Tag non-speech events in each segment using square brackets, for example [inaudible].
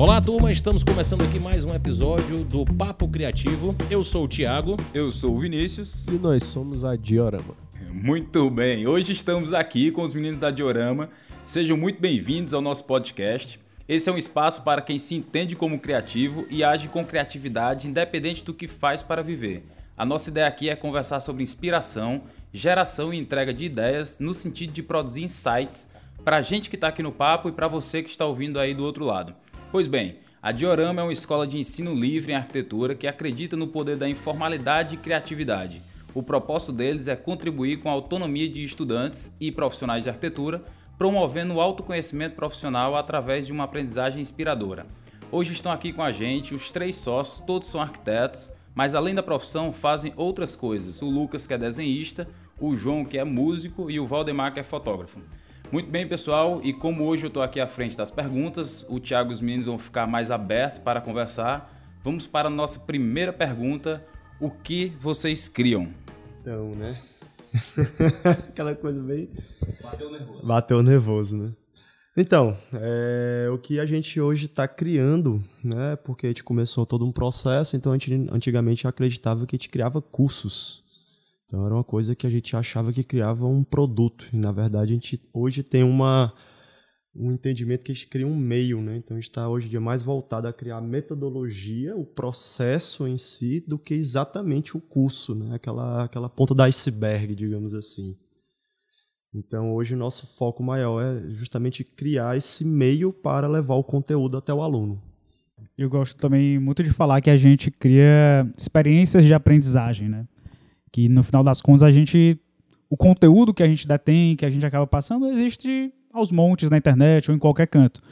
Olá, turma, estamos começando aqui mais um episódio do Papo Criativo. Eu sou o Thiago. Eu sou o Vinícius. E nós somos a Diorama. Muito bem, hoje estamos aqui com os meninos da Diorama. Sejam muito bem-vindos ao nosso podcast. Esse é um espaço para quem se entende como criativo e age com criatividade, independente do que faz para viver. A nossa ideia aqui é conversar sobre inspiração, geração e entrega de ideias no sentido de produzir insights para a gente que está aqui no papo e para você que está ouvindo aí do outro lado. Pois bem, a Diorama é uma escola de ensino livre em arquitetura que acredita no poder da informalidade e criatividade. O propósito deles é contribuir com a autonomia de estudantes e profissionais de arquitetura, promovendo o autoconhecimento profissional através de uma aprendizagem inspiradora. Hoje estão aqui com a gente os três sócios, todos são arquitetos, mas além da profissão fazem outras coisas. O Lucas, que é desenhista, o João, que é músico, e o Valdemar, que é fotógrafo. Muito bem, pessoal, e como hoje eu estou aqui à frente das perguntas, o Thiago e os meninos vão ficar mais abertos para conversar. Vamos para a nossa primeira pergunta: o que vocês criam? Então, né? [laughs] Aquela coisa bem. Bateu nervoso. Bateu nervoso, né? Então, é, o que a gente hoje está criando, né? Porque a gente começou todo um processo, então a gente antigamente acreditava que a gente criava cursos. Então era uma coisa que a gente achava que criava um produto. E na verdade a gente hoje tem uma, um entendimento que a gente cria um meio, né? Então está hoje em dia mais voltado a criar a metodologia, o processo em si, do que exatamente o curso, né? Aquela, aquela ponta da iceberg, digamos assim. Então hoje o nosso foco maior é justamente criar esse meio para levar o conteúdo até o aluno. Eu gosto também muito de falar que a gente cria experiências de aprendizagem, né? Que no final das contas a gente o conteúdo que a gente detém, que a gente acaba passando, existe aos montes na internet ou em qualquer canto.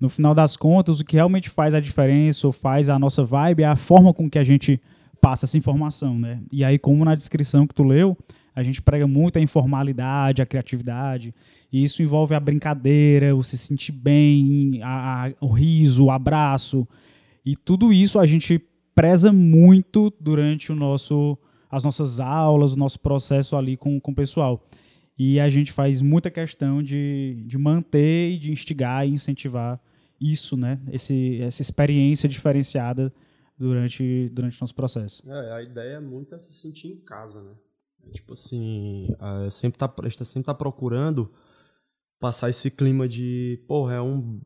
No final das contas, o que realmente faz a diferença ou faz a nossa vibe é a forma com que a gente passa essa informação, né? E aí, como na descrição que tu leu, a gente prega muito a informalidade, a criatividade, e isso envolve a brincadeira, o se sentir bem, a, a, o riso, o abraço, e tudo isso a gente preza muito durante o nosso as nossas aulas, o nosso processo ali com, com o pessoal. E a gente faz muita questão de, de manter e de instigar e incentivar isso, né? Esse, essa experiência diferenciada durante, durante o nosso processo. É, a ideia é muito é se sentir em casa, né? É, tipo assim, a, sempre tá, a gente sempre tá procurando passar esse clima de, porra, é um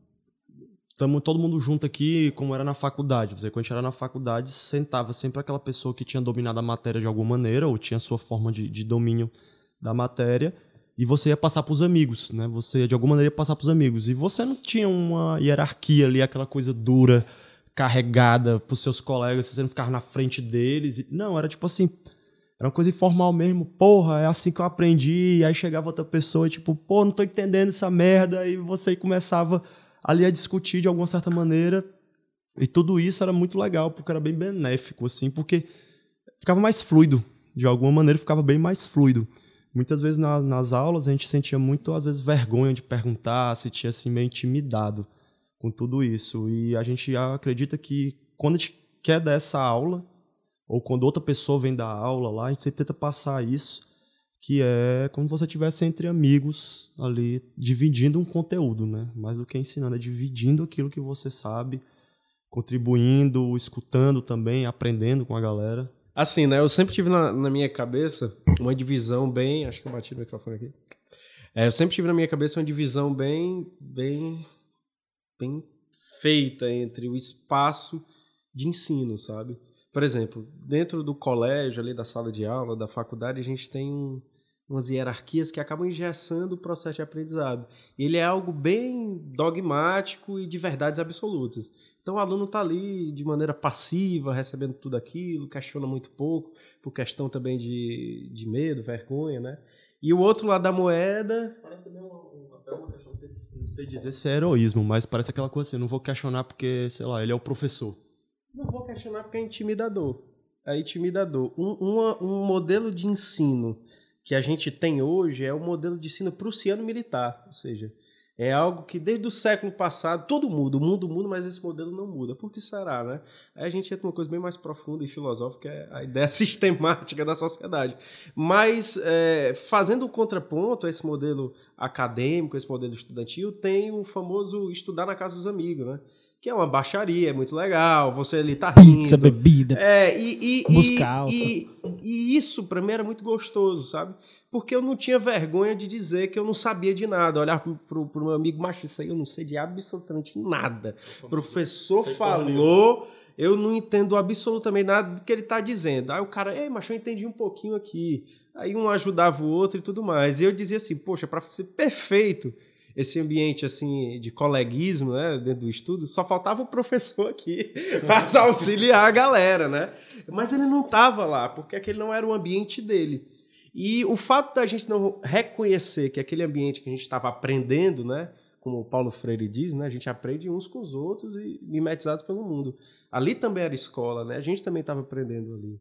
estamos todo mundo junto aqui, como era na faculdade. Quando a gente era na faculdade, sentava sempre aquela pessoa que tinha dominado a matéria de alguma maneira, ou tinha sua forma de, de domínio da matéria, e você ia passar para os amigos, né? Você ia, de alguma maneira, passar para os amigos. E você não tinha uma hierarquia ali, aquela coisa dura, carregada para os seus colegas, você não ficava na frente deles. Não, era tipo assim, era uma coisa informal mesmo. Porra, é assim que eu aprendi. E aí chegava outra pessoa e tipo, pô, não tô entendendo essa merda. E você começava ali a discutir de alguma certa maneira. E tudo isso era muito legal, porque era bem benéfico, assim, porque ficava mais fluido. De alguma maneira ficava bem mais fluido. Muitas vezes na, nas aulas a gente sentia muito, às vezes, vergonha de perguntar, se tinha assim, meio intimidado com tudo isso. E a gente acredita que quando a gente quer dar essa aula, ou quando outra pessoa vem dar aula lá, a gente sempre tenta passar isso que é como você estivesse entre amigos ali, dividindo um conteúdo, né? Mais do que ensinando, é dividindo aquilo que você sabe, contribuindo, escutando também, aprendendo com a galera. Assim, né? Eu sempre tive na, na minha cabeça uma divisão bem. Acho que eu bati no microfone aqui. É, eu sempre tive na minha cabeça uma divisão bem, bem, bem feita entre o espaço de ensino, sabe? Por exemplo, dentro do colégio, ali da sala de aula, da faculdade, a gente tem um, umas hierarquias que acabam engessando o processo de aprendizado. Ele é algo bem dogmático e de verdades absolutas. Então o aluno está ali de maneira passiva, recebendo tudo aquilo, questiona muito pouco, por questão também de, de medo, vergonha, né? E o outro lado da moeda. Parece também uma, uma, até uma questão, não sei, não sei dizer se é heroísmo, mas parece aquela coisa assim: eu não vou questionar porque, sei lá, ele é o professor. Não vou questionar porque é intimidador. É intimidador. Um, uma, um modelo de ensino que a gente tem hoje é o modelo de ensino prussiano militar, ou seja, é algo que desde o século passado todo muda, o mundo muda, mas esse modelo não muda. Por que será, né? Aí a gente entra numa coisa bem mais profunda e filosófica, é a ideia [laughs] sistemática da sociedade. Mas é, fazendo o contraponto a esse modelo acadêmico, esse modelo estudantil, tem o famoso estudar na casa dos amigos, né? Que é uma baixaria, é muito legal, você ali tá rindo. Pizza, bebida. É, e, e, Música e, alta. E, e isso pra mim era muito gostoso, sabe? Porque eu não tinha vergonha de dizer que eu não sabia de nada. Olhar pro, pro, pro meu amigo, macho, isso aí eu não sei de absolutamente nada. O professor falou, eu não entendo absolutamente nada do que ele tá dizendo. Aí o cara, ei, macho, eu entendi um pouquinho aqui. Aí um ajudava o outro e tudo mais. E eu dizia assim, poxa, pra ser perfeito esse ambiente assim de coleguismo, né, dentro do estudo, só faltava o professor aqui [laughs] para [laughs] auxiliar a galera, né? Mas ele não estava lá, porque aquele não era o ambiente dele. E o fato da gente não reconhecer que aquele ambiente que a gente estava aprendendo, né, como o Paulo Freire diz, né, a gente aprende uns com os outros e mimetizados pelo mundo. Ali também era escola, né? A gente também estava aprendendo ali.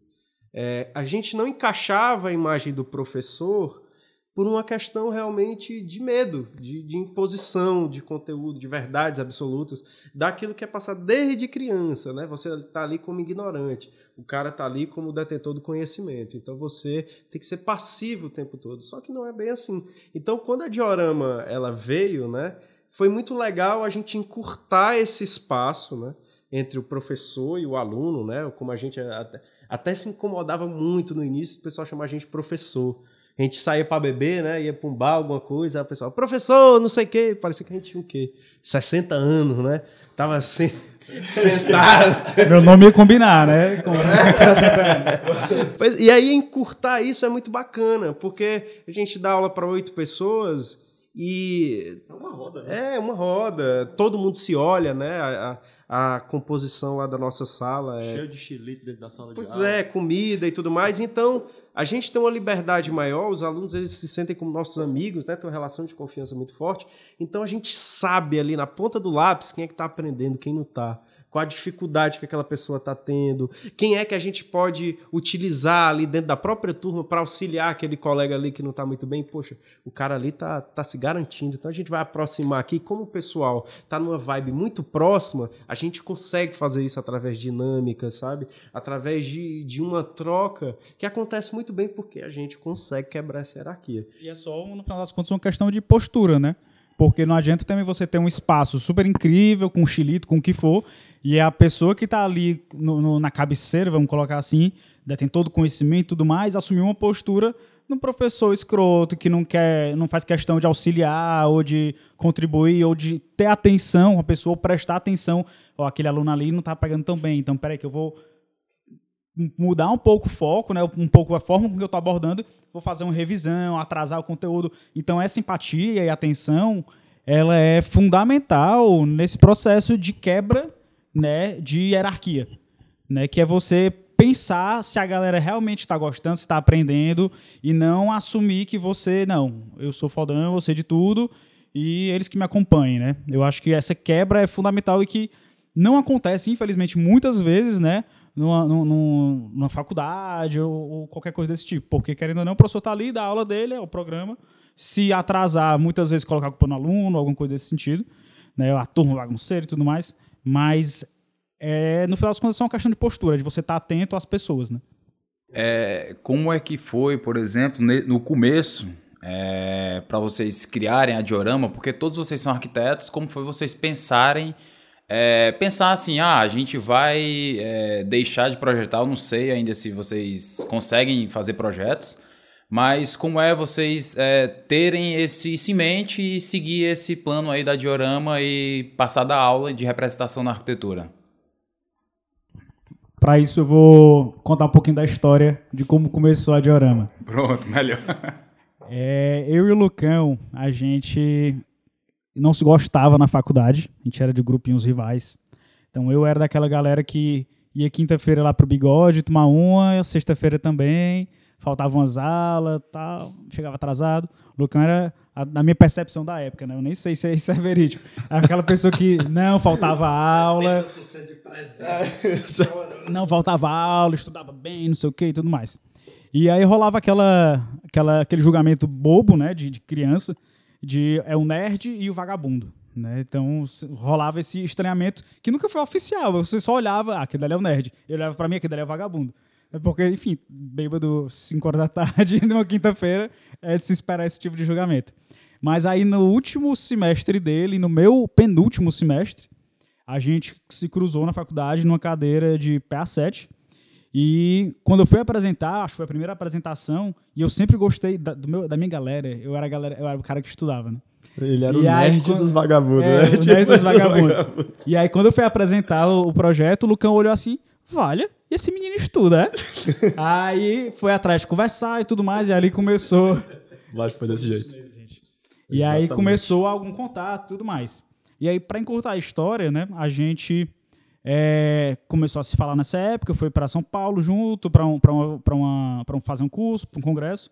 É, a gente não encaixava a imagem do professor por uma questão realmente de medo, de, de, imposição de conteúdo, de verdades absolutas, daquilo que é passado desde criança, né? Você está ali como ignorante, o cara está ali como detentor do conhecimento, então você tem que ser passivo o tempo todo. Só que não é bem assim. Então, quando a diorama ela veio, né? Foi muito legal a gente encurtar esse espaço, né? Entre o professor e o aluno, né? Como a gente até, até se incomodava muito no início, o pessoal chamava a gente professor a gente saía para beber, né? Ia para um bar, alguma coisa, aí o pessoal, professor, não sei o quê. Parecia que a gente tinha o quê? 60 anos, né? Tava assim, [laughs] sentado. Meu nome ia combinar, né? Com [laughs] 60 anos. Pois, e aí, encurtar isso é muito bacana, porque a gente dá aula para oito pessoas e. É uma roda, né? É, uma roda. Todo mundo se olha, né? A, a, a composição lá da nossa sala é. Cheio de xilito dentro da sala Pois de aula. é, comida e tudo mais. Então, a gente tem uma liberdade maior, os alunos eles se sentem como nossos amigos, né? tem uma relação de confiança muito forte. Então, a gente sabe ali na ponta do lápis quem é que está aprendendo, quem não está. Qual a dificuldade que aquela pessoa está tendo, quem é que a gente pode utilizar ali dentro da própria turma para auxiliar aquele colega ali que não está muito bem. Poxa, o cara ali tá, tá se garantindo. Então a gente vai aproximar aqui. Como o pessoal está numa vibe muito próxima, a gente consegue fazer isso através de dinâmicas, sabe? Através de, de uma troca que acontece muito bem porque a gente consegue quebrar essa hierarquia. E é só, no final das contas, uma questão de postura, né? Porque não adianta também você ter um espaço super incrível, com xilito, com o que for, e a pessoa que está ali no, no, na cabeceira, vamos colocar assim, tem todo o conhecimento e tudo mais, assumir uma postura no professor escroto que não quer, não faz questão de auxiliar ou de contribuir ou de ter atenção, a pessoa prestar atenção, ó, aquele aluno ali não está pegando tão bem, então peraí que eu vou mudar um pouco o foco, né, um pouco a forma com que eu estou abordando, vou fazer uma revisão, atrasar o conteúdo. Então essa empatia e atenção, ela é fundamental nesse processo de quebra, né, de hierarquia, né, que é você pensar se a galera realmente está gostando, se está aprendendo e não assumir que você não, eu sou fodão, eu sei de tudo e eles que me acompanhem, né? Eu acho que essa quebra é fundamental e que não acontece, infelizmente, muitas vezes, né? Numa, numa, numa faculdade ou, ou, qualquer coisa desse tipo. Porque, querendo ou não, o professor está ali, dá aula dele, é o programa. Se atrasar, muitas vezes colocar culpa no aluno, alguma coisa desse sentido. Né? A turma bagunceira e tudo mais. Mas, é, no final das contas, é uma questão de postura, de você estar tá atento às pessoas. Né? É, como é que foi, por exemplo, no começo, é, para vocês criarem a diorama? Porque todos vocês são arquitetos, como foi vocês pensarem é, pensar assim, ah, a gente vai é, deixar de projetar, eu não sei ainda se vocês conseguem fazer projetos, mas como é vocês é, terem esse, isso em mente e seguir esse plano aí da diorama e passar da aula de representação na arquitetura? Para isso eu vou contar um pouquinho da história de como começou a diorama. Pronto, melhor. É, eu e o Lucão, a gente não se gostava na faculdade, a gente era de grupinhos rivais. Então eu era daquela galera que ia quinta-feira lá pro bigode tomar uma, sexta-feira também, faltavam as aulas, tal, chegava atrasado. O Lucão era a, na minha percepção da época, né? Eu nem sei se isso é verídico. Era aquela pessoa que [laughs] não faltava aula, não faltava aula, estudava bem, não sei o que e tudo mais. E aí rolava aquela, aquela, aquele julgamento bobo, né, de, de criança, de é o nerd e o vagabundo. Né? Então rolava esse estranhamento que nunca foi oficial. Você só olhava, ah, aquele ali é o nerd. Ele olhava para mim, aquele ali é o vagabundo. É porque, enfim, bêbado 5 horas da [laughs] tarde, numa quinta-feira, é de se esperar esse tipo de julgamento. Mas aí no último semestre dele, no meu penúltimo semestre, a gente se cruzou na faculdade numa cadeira de PA7. E quando eu fui apresentar, acho que foi a primeira apresentação, e eu sempre gostei da, do meu, da minha galera. Eu era, galera, eu era o cara que estudava, né? Ele era E o aí, nerd quando- dos vagabundos, É, né? o [laughs] nerd dos [laughs] vagabundos. E aí, quando eu fui apresentar o, o projeto, o Lucão olhou assim: Valha, e esse menino estuda, é? [laughs] aí foi atrás de conversar e tudo mais, e ali começou. Mas foi desse jeito. E aí Exatamente. começou algum contato e tudo mais. E aí, para encurtar a história, né, a gente é, começou a se falar nessa época, foi para São Paulo junto, para um, uma, uma, um, fazer um curso, para um congresso.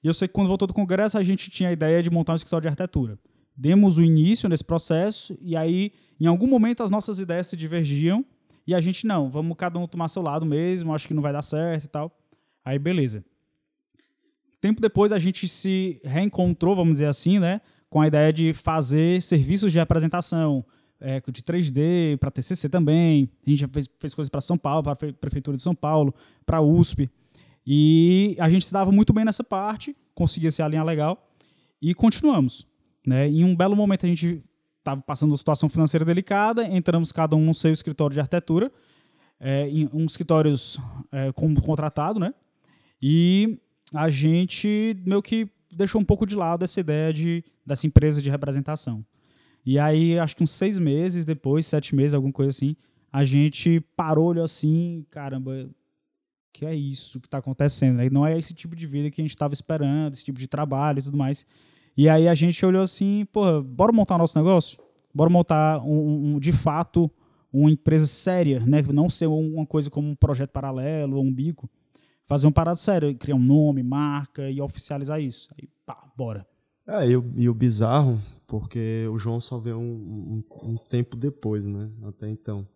E eu sei que quando voltou do congresso, a gente tinha a ideia de montar um escritório de arquitetura. Demos o início nesse processo, e aí, em algum momento, as nossas ideias se divergiam, e a gente, não, vamos cada um tomar seu lado mesmo, acho que não vai dar certo e tal. Aí, beleza. Tempo depois, a gente se reencontrou, vamos dizer assim, né? Com a ideia de fazer serviços de apresentação, é, de 3D, para TCC também. A gente já fez, fez coisas para São Paulo, para a Prefeitura de São Paulo, para a USP. E a gente se dava muito bem nessa parte, conseguia se alinhar legal e continuamos. Né? Em um belo momento a gente estava passando uma situação financeira delicada, entramos cada um no seu escritório de arquitetura, é, em um escritórios é, como contratado, né? E a gente meio que deixou um pouco de lado essa ideia de, dessa empresa de representação. E aí, acho que uns seis meses depois, sete meses, alguma coisa assim, a gente parou, olhou assim, caramba, que é isso que está acontecendo? Né? Não é esse tipo de vida que a gente estava esperando, esse tipo de trabalho e tudo mais. E aí a gente olhou assim, pô, bora montar nosso negócio? Bora montar, um, um- de fato, uma empresa séria, né? Não ser uma coisa como um projeto paralelo ou um bico. Fazer uma parada séria, criar um nome, marca e oficializar isso. Aí, pá, bora. É, e o, e o bizarro, porque o João só veio um, um- um tempo depois, né? Até então.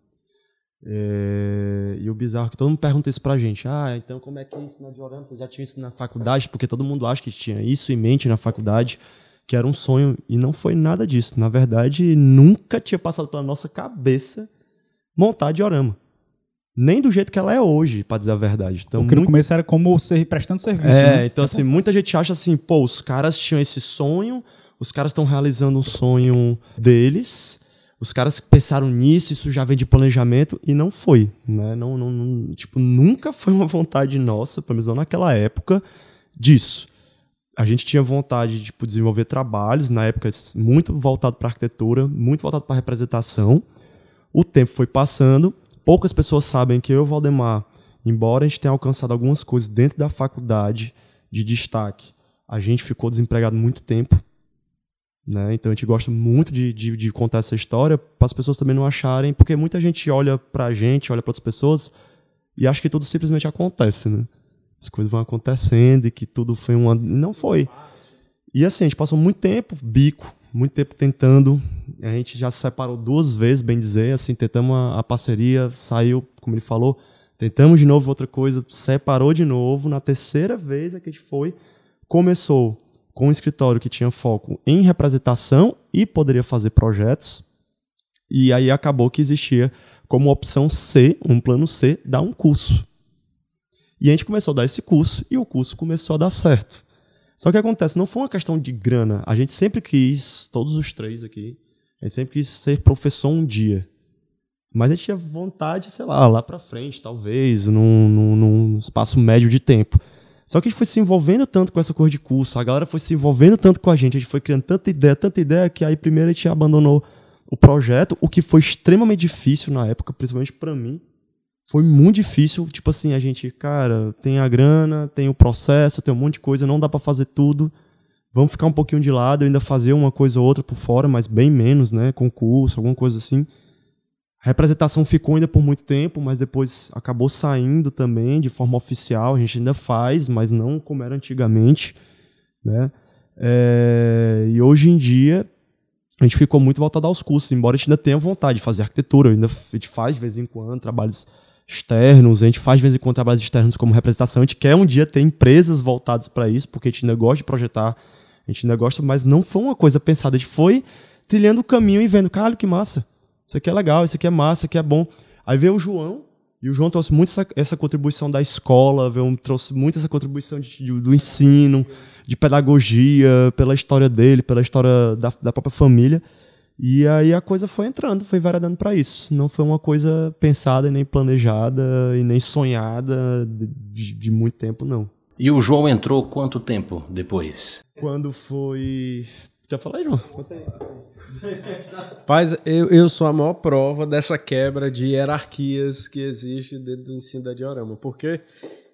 É, e o bizarro é que todo mundo pergunta isso pra gente. Ah, então como é que é isso na Diorama? Vocês já tinham isso na faculdade? Porque todo mundo acha que tinha isso em mente na faculdade, que era um sonho. E não foi nada disso. Na verdade, nunca tinha passado pela nossa cabeça montar Diorama. Nem do jeito que ela é hoje, pra dizer a verdade. Então, Porque no muito- começo era como ser, prestando serviço. é, né? então assim, muita gente acha assim, pô, os caras tinham esse sonho, os caras estão realizando um sonho deles, os caras pensaram nisso, isso já vem de planejamento, e não foi, né? Não, não, não- tipo, nunca foi uma vontade nossa, pelo menos não naquela época, disso. A gente tinha vontade de tipo, desenvolver trabalhos, na época muito voltado para arquitetura, muito voltado para representação. O tempo foi passando, poucas pessoas sabem que eu e o Valdemar, embora a gente tenha alcançado algumas coisas dentro da faculdade de destaque, a gente ficou desempregado muito tempo. Né? Então a gente gosta muito de, de, de contar essa história para as pessoas também não acharem, porque muita gente olha pra gente, olha para outras pessoas e acha que tudo simplesmente acontece, né? As coisas vão acontecendo e que tudo foi uma. Não foi. E assim, a gente passou muito tempo, bico, muito tempo tentando. A gente já se separou duas vezes, bem dizer, assim, tentamos a, a parceria, saiu, como ele falou, tentamos de novo outra coisa, separou de novo. Na terceira vez é que a gente foi, começou com um escritório que tinha foco em representação e poderia fazer projetos. E aí acabou que existia como opção C, um plano C, dar um curso. E a gente começou a dar esse curso e o curso começou a dar certo. Só que acontece, não foi uma questão de grana. A gente sempre quis, todos os três aqui, a gente sempre quis ser professor um dia. Mas a gente tinha vontade, sei lá, lá pra frente, talvez, num, num, num espaço médio de tempo. Só que a gente foi se envolvendo tanto com essa coisa de curso, a galera foi se envolvendo tanto com a gente, a gente foi criando tanta ideia, tanta ideia, que aí primeiro a gente abandonou o projeto, o que foi extremamente difícil na época, principalmente pra mim. Foi muito difícil, tipo assim, a gente, cara, tem a grana, tem o processo, tem um monte de coisa, não dá pra fazer tudo. Vamos ficar um pouquinho de lado, ainda fazer uma coisa ou outra por fora, mas bem menos, né? Concurso, alguma coisa assim. A representação ficou ainda por muito tempo, mas depois acabou saindo também de forma oficial. A gente ainda faz, mas não como era antigamente. Né? É, e hoje em dia, a gente ficou muito voltado aos cursos, embora a gente ainda tenha vontade de fazer arquitetura. Ainda a gente faz de vez em quando trabalhos externos, a gente faz de vez em quando trabalhos externos como representação. A gente quer um dia ter empresas voltadas para isso, porque a gente ainda gosta de projetar, a gente ainda gosta, mas não foi uma coisa pensada. A gente foi trilhando o caminho e vendo, caralho, que massa. Isso aqui é legal, isso aqui é massa, isso aqui é bom. Aí veio o João, e o João trouxe muito essa, essa contribuição da escola, veio, trouxe muito essa contribuição de, de- do ensino, de pedagogia, pela história dele, pela história da, da própria família. E aí a coisa foi entrando, foi variando para isso. Não foi uma coisa pensada, nem planejada e nem sonhada de, de muito tempo, não. E o João entrou quanto tempo depois? Quando foi. Quer falar aí, João? Paz, eu, eu sou a maior prova dessa quebra de hierarquias que existe dentro do ensino da diorama. Porque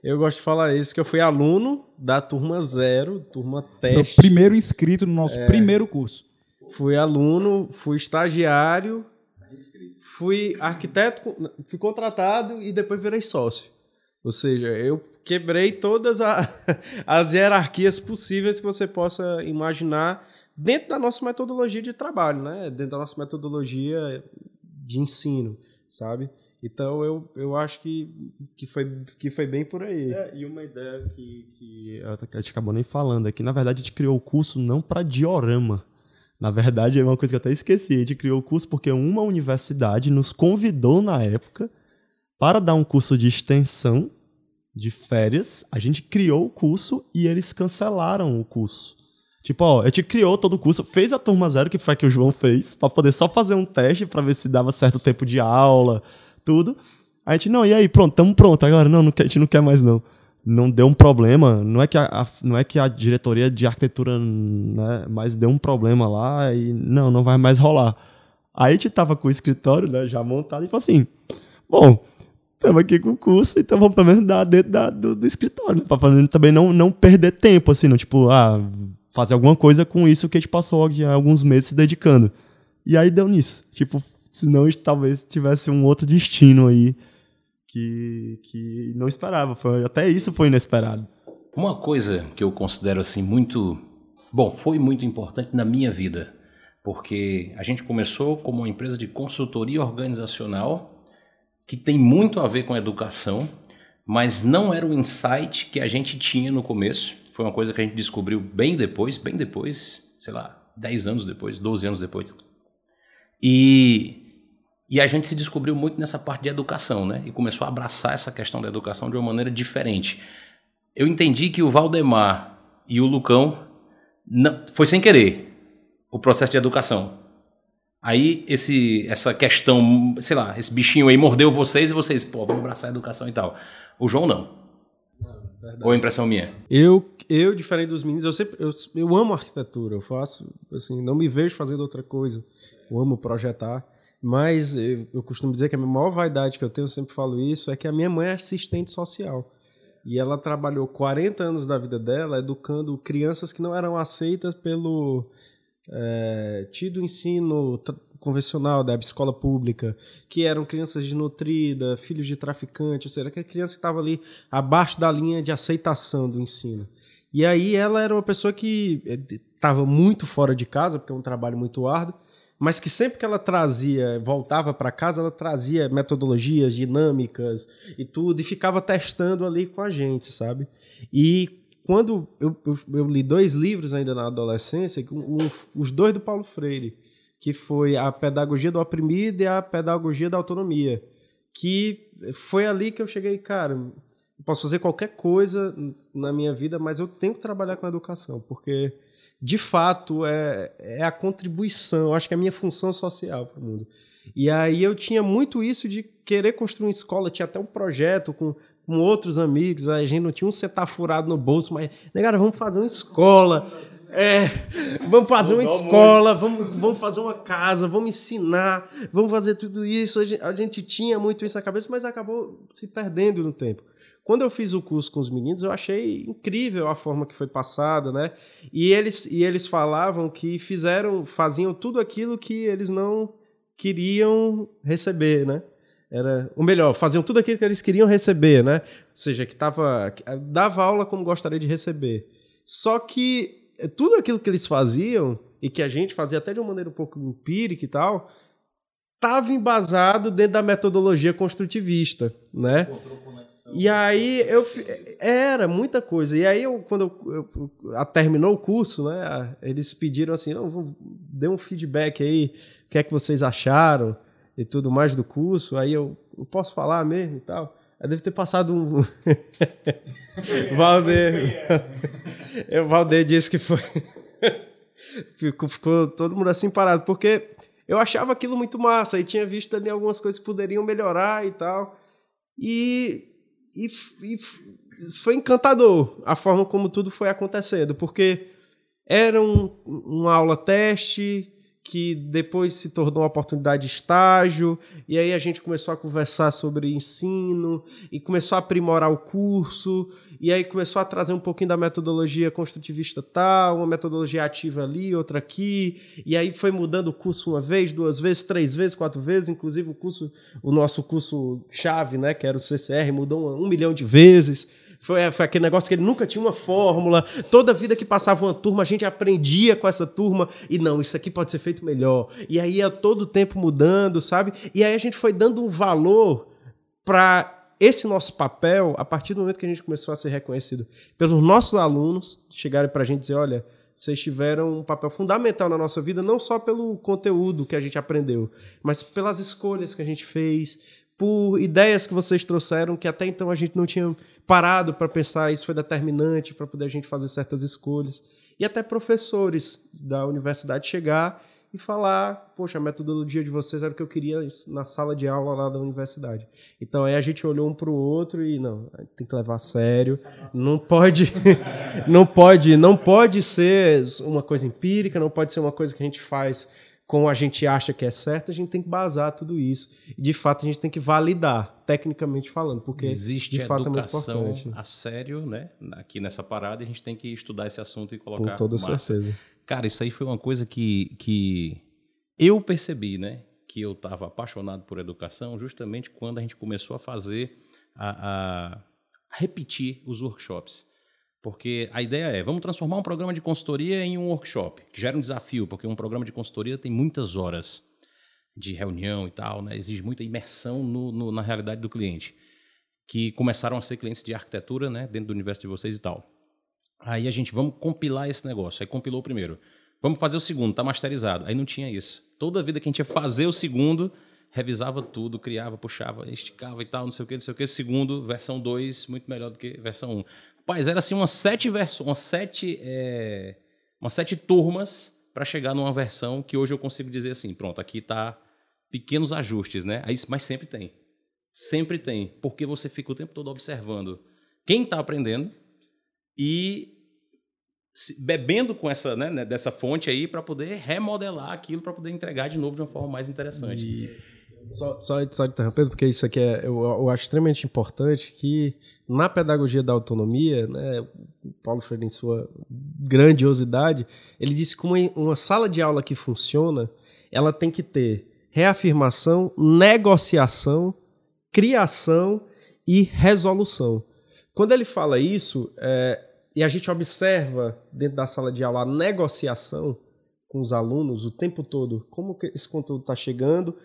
eu gosto de falar isso, que eu fui aluno da turma zero, turma teste. Foi o primeiro inscrito no nosso primeiro curso. Fui aluno, fui estagiário, fui arquiteto, fui contratado e depois virei sócio. Ou seja, eu quebrei todas a- [laughs] as hierarquias possíveis que você possa imaginar dentro da nossa metodologia de trabalho, né? Dentro da nossa metodologia de ensino, sabe? Então eu, eu acho que, que, foi, que foi bem por aí. É, e uma ideia que, que a gente acabou nem falando é que, na verdade, a gente criou o curso não para diorama. Na verdade, é uma coisa que eu até esqueci. A gente criou o curso porque uma universidade nos convidou na época para dar um curso de extensão de férias. A gente criou o curso e eles cancelaram o curso. Tipo, ó, a gente criou todo o curso, fez a turma zero, que foi a que o João fez, para poder só fazer um teste para ver se dava certo tempo de aula, tudo. A gente, não, e aí, pronto, tamo pronto agora. Não, não a gente não quer mais, não. Não deu um problema. Não é que a, a- não é que a diretoria de arquitetura, né, mas deu um problema lá e não, não vai mais rolar. Aí a gente tava com o escritório, né, já montado e falou assim: bom, estamos aqui com o curso, então vamos pelo menos dar dentro da- do, do escritório, né, pra também não, não perder tempo, assim, não, tipo, ah, fazer alguma coisa com isso que a gente passou já alguns meses se dedicando. E aí deu nisso. Tipo, senão talvez tivesse um outro destino aí que, que não esperava. Foi, até isso foi inesperado. Uma coisa que eu considero assim muito. Bom, foi muito importante na minha vida, porque a gente começou como uma empresa de consultoria organizacional que tem muito a ver com educação, mas não era o insight que a gente tinha no começo. Foi uma coisa que a gente descobriu bem depois, bem depois, sei lá, 10 anos depois, 12 anos depois. E, e a gente se descobriu muito nessa parte de educação, né? E começou a abraçar essa questão da educação de uma maneira diferente. Eu entendi que o Valdemar e o Lucão não, foi sem querer o processo de educação. Aí esse, essa questão, sei lá, esse bichinho aí mordeu vocês e vocês, pô, vamos abraçar a educação e tal. O João não. Ou é impressão minha? Eu, eu, diferente dos meninos, eu sempre eu, eu amo arquitetura. Eu faço, assim, não me vejo fazendo outra coisa. Eu amo projetar. Mas eu, eu costumo dizer que a minha maior vaidade que eu tenho, eu sempre falo isso, é que a minha mãe é assistente social. E ela trabalhou 40 anos da vida dela educando crianças que não eram aceitas pelo é, tido ensino convencional da escola pública, que eram crianças desnutridas, filhos de traficante, ou seja, aquela criança que estava ali abaixo da linha de aceitação do ensino. E aí ela era uma pessoa que estava muito fora de casa, porque é um trabalho muito árduo, mas que sempre que ela trazia, voltava para casa, ela trazia metodologias, dinâmicas e tudo, e ficava testando ali com a gente, sabe? E quando eu, eu, eu li dois livros ainda na adolescência, um- os dois do Paulo Freire, que foi a Pedagogia do Oprimido e a Pedagogia da Autonomia, que foi ali que eu cheguei, cara, posso fazer qualquer coisa na minha vida, mas eu tenho que trabalhar com a educação, porque de fato é, é a contribuição, acho que é a minha função social para o mundo. E aí eu tinha muito isso de querer construir uma escola, tinha até um projeto com, com outros amigos, a gente não tinha um centavo furado no bolso, mas, negara, vamos fazer uma escola. É, vamos fazer uma escola, vamos, vamos fazer uma casa, vamos ensinar, vamos fazer tudo isso. A gente, a gente tinha muito isso na cabeça, mas acabou se perdendo no tempo. Quando eu fiz o curso com os meninos, eu achei incrível a forma que foi passada, né? E eles, e eles falavam que fizeram, faziam tudo aquilo que eles não queriam receber, né? Era, ou melhor, faziam tudo aquilo que eles queriam receber, né? Ou seja, que tava, que dava aula como gostaria de receber. Só que tudo aquilo que eles faziam e que a gente fazia até de uma maneira um pouco empírica e tal, estava embasado dentro da metodologia construtivista, né? E aí eu era muita coisa. E aí eu quando eu, eu- terminou o curso, né? Eles pediram assim, não, vamos- dê um feedback aí, o que é que vocês acharam e tudo mais do curso. Aí eu, eu posso falar mesmo e tal. Deve ter passado um [laughs] Valder. o Valder disse que foi [laughs] ficou, ficou todo mundo assim parado porque eu achava aquilo muito massa e tinha visto ali algumas coisas que poderiam melhorar e tal. E, e, e foi encantador a forma como tudo foi acontecendo, porque era um, uma aula teste, que depois se tornou uma oportunidade de estágio, e aí a gente começou a conversar sobre ensino, e começou a aprimorar o curso, e aí começou a trazer um pouquinho da metodologia construtivista tal, uma metodologia ativa ali, outra aqui, e aí foi mudando o curso uma vez, duas vezes, três vezes, quatro vezes, inclusive o curso, o nosso curso chave, né, que era o CCR, mudou um, um milhão de vezes, foi, foi aquele negócio que ele nunca tinha uma fórmula. Toda vida que passava uma turma, a gente aprendia com essa turma. E não, isso aqui pode ser feito melhor. E aí ia todo o tempo mudando, sabe? E aí a gente foi dando um valor para esse nosso papel a partir do momento que a gente começou a ser reconhecido pelos nossos alunos, chegarem para a gente dizer: olha, vocês tiveram um papel fundamental na nossa vida, não só pelo conteúdo que a gente aprendeu, mas pelas escolhas que a gente fez, por ideias que vocês trouxeram que até então a gente não tinha parado para pensar, isso foi determinante para poder a gente fazer certas escolhas. E até professores da universidade chegar e falar, poxa, a metodologia de vocês era o que eu queria na sala de aula lá da universidade. Então aí a gente olhou um para o outro e não, tem que levar a sério. Não pode, [laughs] não pode, não pode ser uma coisa empírica, não pode ser uma coisa que a gente faz como a gente acha que é certo, a gente tem que basar tudo isso. E, de fato, a gente tem que validar, tecnicamente falando, porque Existe de fato educação é muito importante. a sério, né? Aqui nessa parada, a gente tem que estudar esse assunto e colocar. Com toda massa. certeza. Cara, isso aí foi uma coisa que, que eu percebi, né? Que eu estava apaixonado por educação justamente quando a gente começou a fazer, a, a repetir os workshops. Porque a ideia é, vamos transformar um programa de consultoria em um workshop, que gera um desafio, porque um programa de consultoria tem muitas horas de reunião e tal, né? exige muita imersão no, no, na realidade do cliente, que começaram a ser clientes de arquitetura né? dentro do universo de vocês e tal. Aí a gente, vamos compilar esse negócio. Aí compilou o primeiro. Vamos fazer o segundo, está masterizado. Aí não tinha isso. Toda vida que a gente ia fazer o segundo, revisava tudo, criava, puxava, esticava e tal, não sei o que, não sei o que. Segundo, versão 2, muito melhor do que versão 1. Um. Rapaz, era assim umas sete versões, umas sete, é, umas sete turmas para chegar numa versão que hoje eu consigo dizer assim, pronto, aqui está pequenos ajustes, né? Aí, mas sempre tem. Sempre tem, porque você fica o tempo todo observando quem está aprendendo e bebendo com essa, né, dessa fonte aí para poder remodelar aquilo, para poder entregar de novo de uma forma mais interessante. E... Só, só, só interrompendo, porque isso aqui é, eu, eu, acho extremamente importante que na pedagogia da autonomia, né, o Paulo Freire, em sua grandiosidade, ele disse que uma, uma sala de aula que funciona, ela tem que ter reafirmação, negociação, criação e resolução. Quando ele fala isso, é, e a gente observa dentro da sala de aula a negociação com os alunos o tempo todo, como que esse conteúdo está chegando,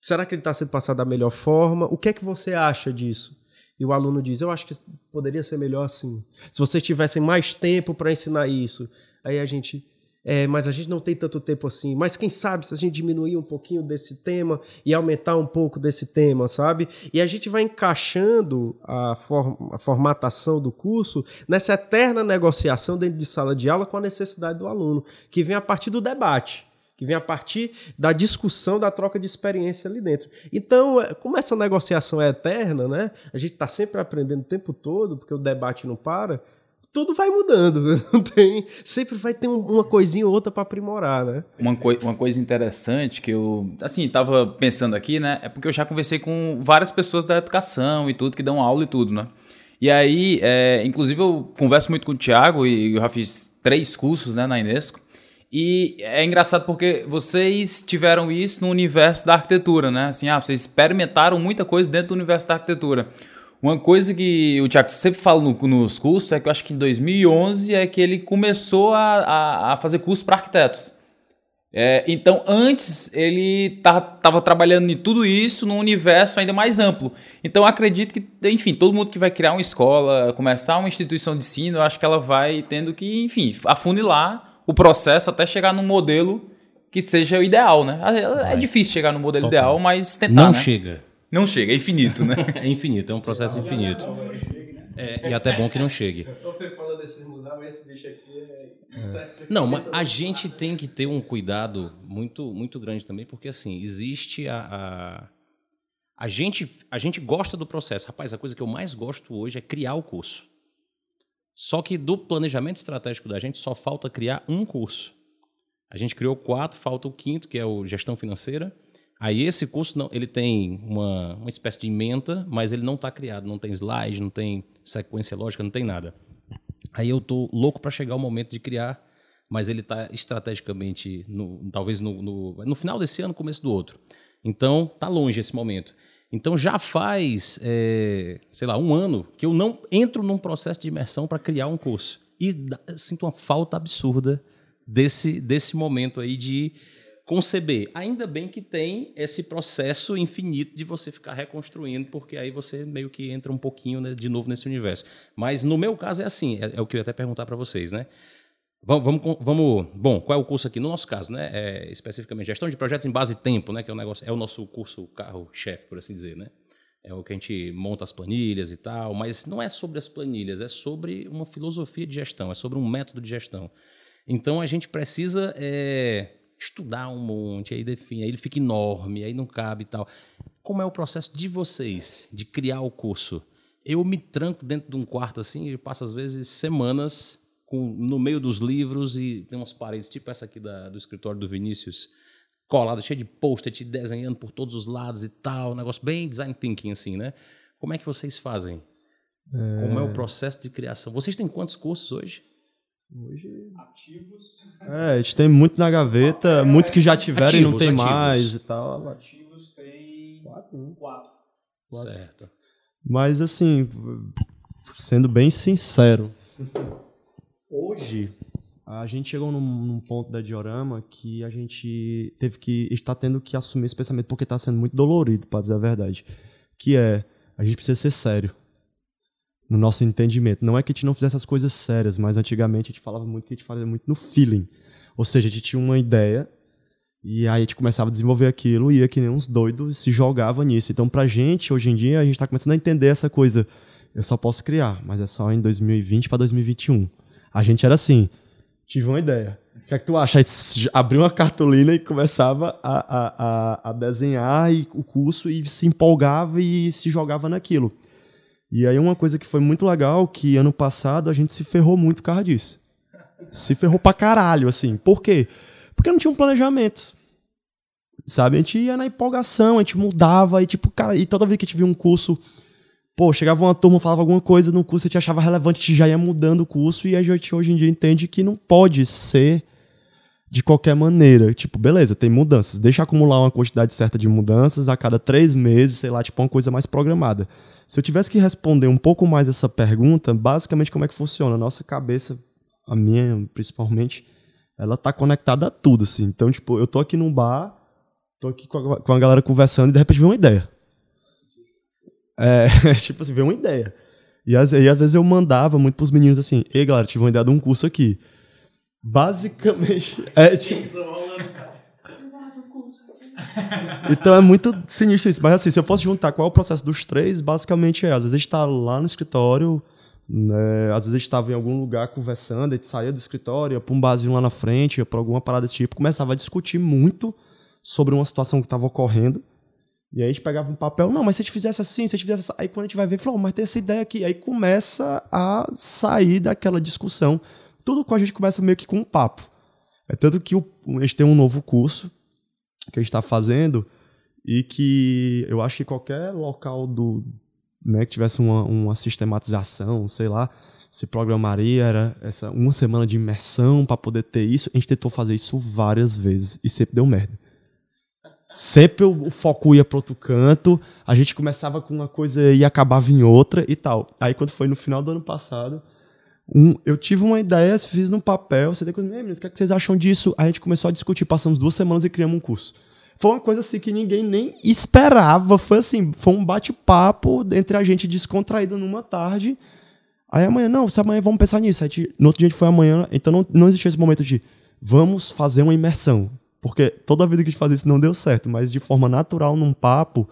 será que ele está sendo passado da melhor forma, o que é que você acha disso? E o aluno diz, eu acho que poderia ser melhor assim. Se vocês tivessem mais tempo para ensinar isso. Aí a gente, é, mas a gente não tem tanto tempo assim. Mas quem sabe se a gente diminuir um pouquinho desse tema e aumentar um pouco desse tema, sabe? E a gente vai encaixando a, a formatação do curso nessa eterna negociação dentro de sala de aula com a necessidade do aluno, que vem a partir do debate que vem a partir da discussão, da troca de experiência ali dentro. Então, é, como essa negociação é eterna, né? A gente está sempre aprendendo o tempo todo, porque o debate não para. Tudo vai mudando, [laughs] não tem, sempre vai ter uma coisinha ou outra para aprimorar, né? Uma, coi uma coisa interessante que eu, assim, estava pensando aqui, né? É porque eu já conversei com várias pessoas da educação e tudo, que dão aula e tudo, né? E aí, é, inclusive, eu converso muito com o Thiago e eu já fiz três cursos né, na Unesco. E é engraçado porque vocês tiveram isso no universo da arquitetura, né? Assim, ah, vocês experimentaram muita coisa dentro do universo da arquitetura. Uma coisa que o Tiago sempre fala no, nos cursos é que eu acho que em 2011 é que ele começou a, a, a fazer curso para arquitetos. É, então, antes ele estava trabalhando em tudo isso num universo ainda mais amplo. Então, acredito que, enfim, todo mundo que vai criar uma escola, começar uma instituição de ensino, eu acho que ela vai tendo que, enfim, afunilar o processo até chegar num modelo que seja o ideal, né? É Vai. difícil chegar no modelo Total. ideal, mas tentar, Não né? chega. Não chega, é infinito, né? [laughs] É infinito, é um processo infinito. É, e até bom que não chegue. vocês mudar, mas esse bicho aqui é. É Não, mas a gente tem que ter um cuidado muito, muito grande também, porque assim, existe a. A, a gente, a gente gosta do processo. Rapaz, a coisa que eu mais gosto hoje é criar o curso. Só que do planejamento estratégico da gente só falta criar um curso. A gente criou quatro, falta o quinto, que é o gestão financeira. Aí esse curso não, ele tem uma, uma espécie de ementa, mas ele não está criado, não tem slide, não tem sequência lógica, não tem nada. Aí eu tô louco para chegar o momento de criar, mas ele está estrategicamente, no- talvez no, no, no final desse ano, começo do outro. Então tá longe esse momento. Então já faz, é, sei lá, um ano que eu não entro num processo de imersão para criar um curso e sinto uma falta absurda desse desse momento aí de conceber. Ainda bem que tem esse processo infinito de você ficar reconstruindo, porque aí você meio que entra um pouquinho né, de novo nesse universo. Mas no meu caso é assim, é, é o que eu ia até perguntar para vocês, né? Vamos, vamos, vamos- bom, qual é o curso aqui? No nosso caso, né? É, especificamente gestão de projetos em base tempo, né? Que é o negócio, é o nosso curso carro-chefe, por assim dizer, né? É o que a gente monta as planilhas e tal, mas não é sobre as planilhas, é sobre uma filosofia de gestão, é sobre um método de gestão. Então a gente precisa é, estudar um monte, aí define, aí ele fica enorme, aí não cabe e tal. Como é o processo de vocês de criar o curso? Eu me tranco dentro de um quarto assim, e passo às vezes semanas com, no meio dos livros e tem umas paredes, tipo essa aqui da- do escritório do Vinícius, colada, cheia de post-it, desenhando por todos os lados e tal, um negócio bem design thinking assim, né? Como é que vocês fazem? Como é o processo de criação? Vocês têm quantos cursos hoje? É, a gente tem muito na gaveta, muitos que já tiveram e não Ativos, tem ativos. mais e tal. Ativos tem Quatro. quatro. Certo. Mas assim, sendo bem sincero, hoje a gente chegou num, num ponto da diorama que a gente teve que está tendo que assumir esse pensamento porque está sendo muito dolorido, para dizer a verdade, que é a gente precisa ser sério no nosso entendimento. Não é que a gente não fizesse as coisas sérias, mas antigamente a gente falava muito que a gente fazia muito no feeling. Ou seja, a gente tinha uma ideia e aí a gente começava a desenvolver aquilo e ia que nem uns doidos se jogava nisso. Então, pra gente, hoje em dia, a gente tá começando a entender essa coisa. Eu só posso criar, mas é só em 2020 para 2021. A gente era assim, tive uma ideia. O que é que tu acha? Aí abriu uma cartolina e começava a, a, a, a desenhar e, o curso e se empolgava e se jogava naquilo. E aí uma coisa que foi muito legal, que ano passado a gente se ferrou muito por causa disso. Se ferrou pra caralho, assim. Por quê? Porque não tinha um planejamento. Sabe? A gente ia na empolgação, a gente mudava, e tipo, cara, e toda vez que a gente via um curso, pô, chegava uma turma, falava alguma coisa no curso, a gente achava relevante, gente já ia mudando o curso, e a gente hoje em dia entende que não pode ser de qualquer maneira. Tipo, beleza, tem mudanças. Deixa acumular uma quantidade certa de mudanças a cada três meses, sei lá, tipo, uma coisa mais programada. Se eu tivesse que responder um pouco mais essa pergunta, basicamente como é que funciona? A nossa cabeça, a minha principalmente, ela tá conectada a tudo, assim. Então, tipo, eu tô aqui num bar, tô aqui com a, com a galera conversando e de repente vem uma ideia. É, [laughs] tipo assim, vem uma ideia. E às, e às vezes eu mandava muito pros meninos assim, ei galera, tive uma ideia de um curso aqui. Basicamente, [laughs] é tipo... Então é muito sinistro isso. Mas assim, se eu fosse juntar qual é o processo dos três, basicamente é. Às vezes a gente tá lá no escritório, né, às vezes a gente estava em algum lugar conversando, a gente saía do escritório, ia pra um barzinho lá na frente, ia pra alguma parada desse tipo, começava a discutir muito sobre uma situação que estava ocorrendo. E aí a gente pegava um papel, não, mas se a gente fizesse assim, se a gente fizesse assim, aí quando a gente vai ver, falou, mas tem essa ideia aqui. Aí começa a sair daquela discussão. Tudo com a gente começa meio que com um papo. É tanto que o, a gente tem um novo curso que a gente está fazendo e que eu acho que qualquer local do né, que tivesse uma, uma sistematização, sei lá, se programaria era essa uma semana de imersão para poder ter isso. A gente tentou fazer isso várias vezes e sempre deu merda. Sempre o foco ia para outro canto, a gente começava com uma coisa e acabava em outra e tal. Aí quando foi no final do ano passado, um, eu tive uma ideia, fiz no papel, você tem coisa, meninos, o que, é que vocês acham disso? Aí a gente começou a discutir, passamos duas semanas e criamos um curso. Foi uma coisa assim que ninguém nem esperava. Foi assim, foi um bate-papo entre a gente descontraído numa tarde. Aí amanhã, não, se amanhã vamos pensar nisso. Aí, no outro dia a gente foi amanhã, então não, não existiu esse momento de vamos fazer uma imersão. Porque toda a vida que a gente fazia isso não deu certo, mas de forma natural, num papo,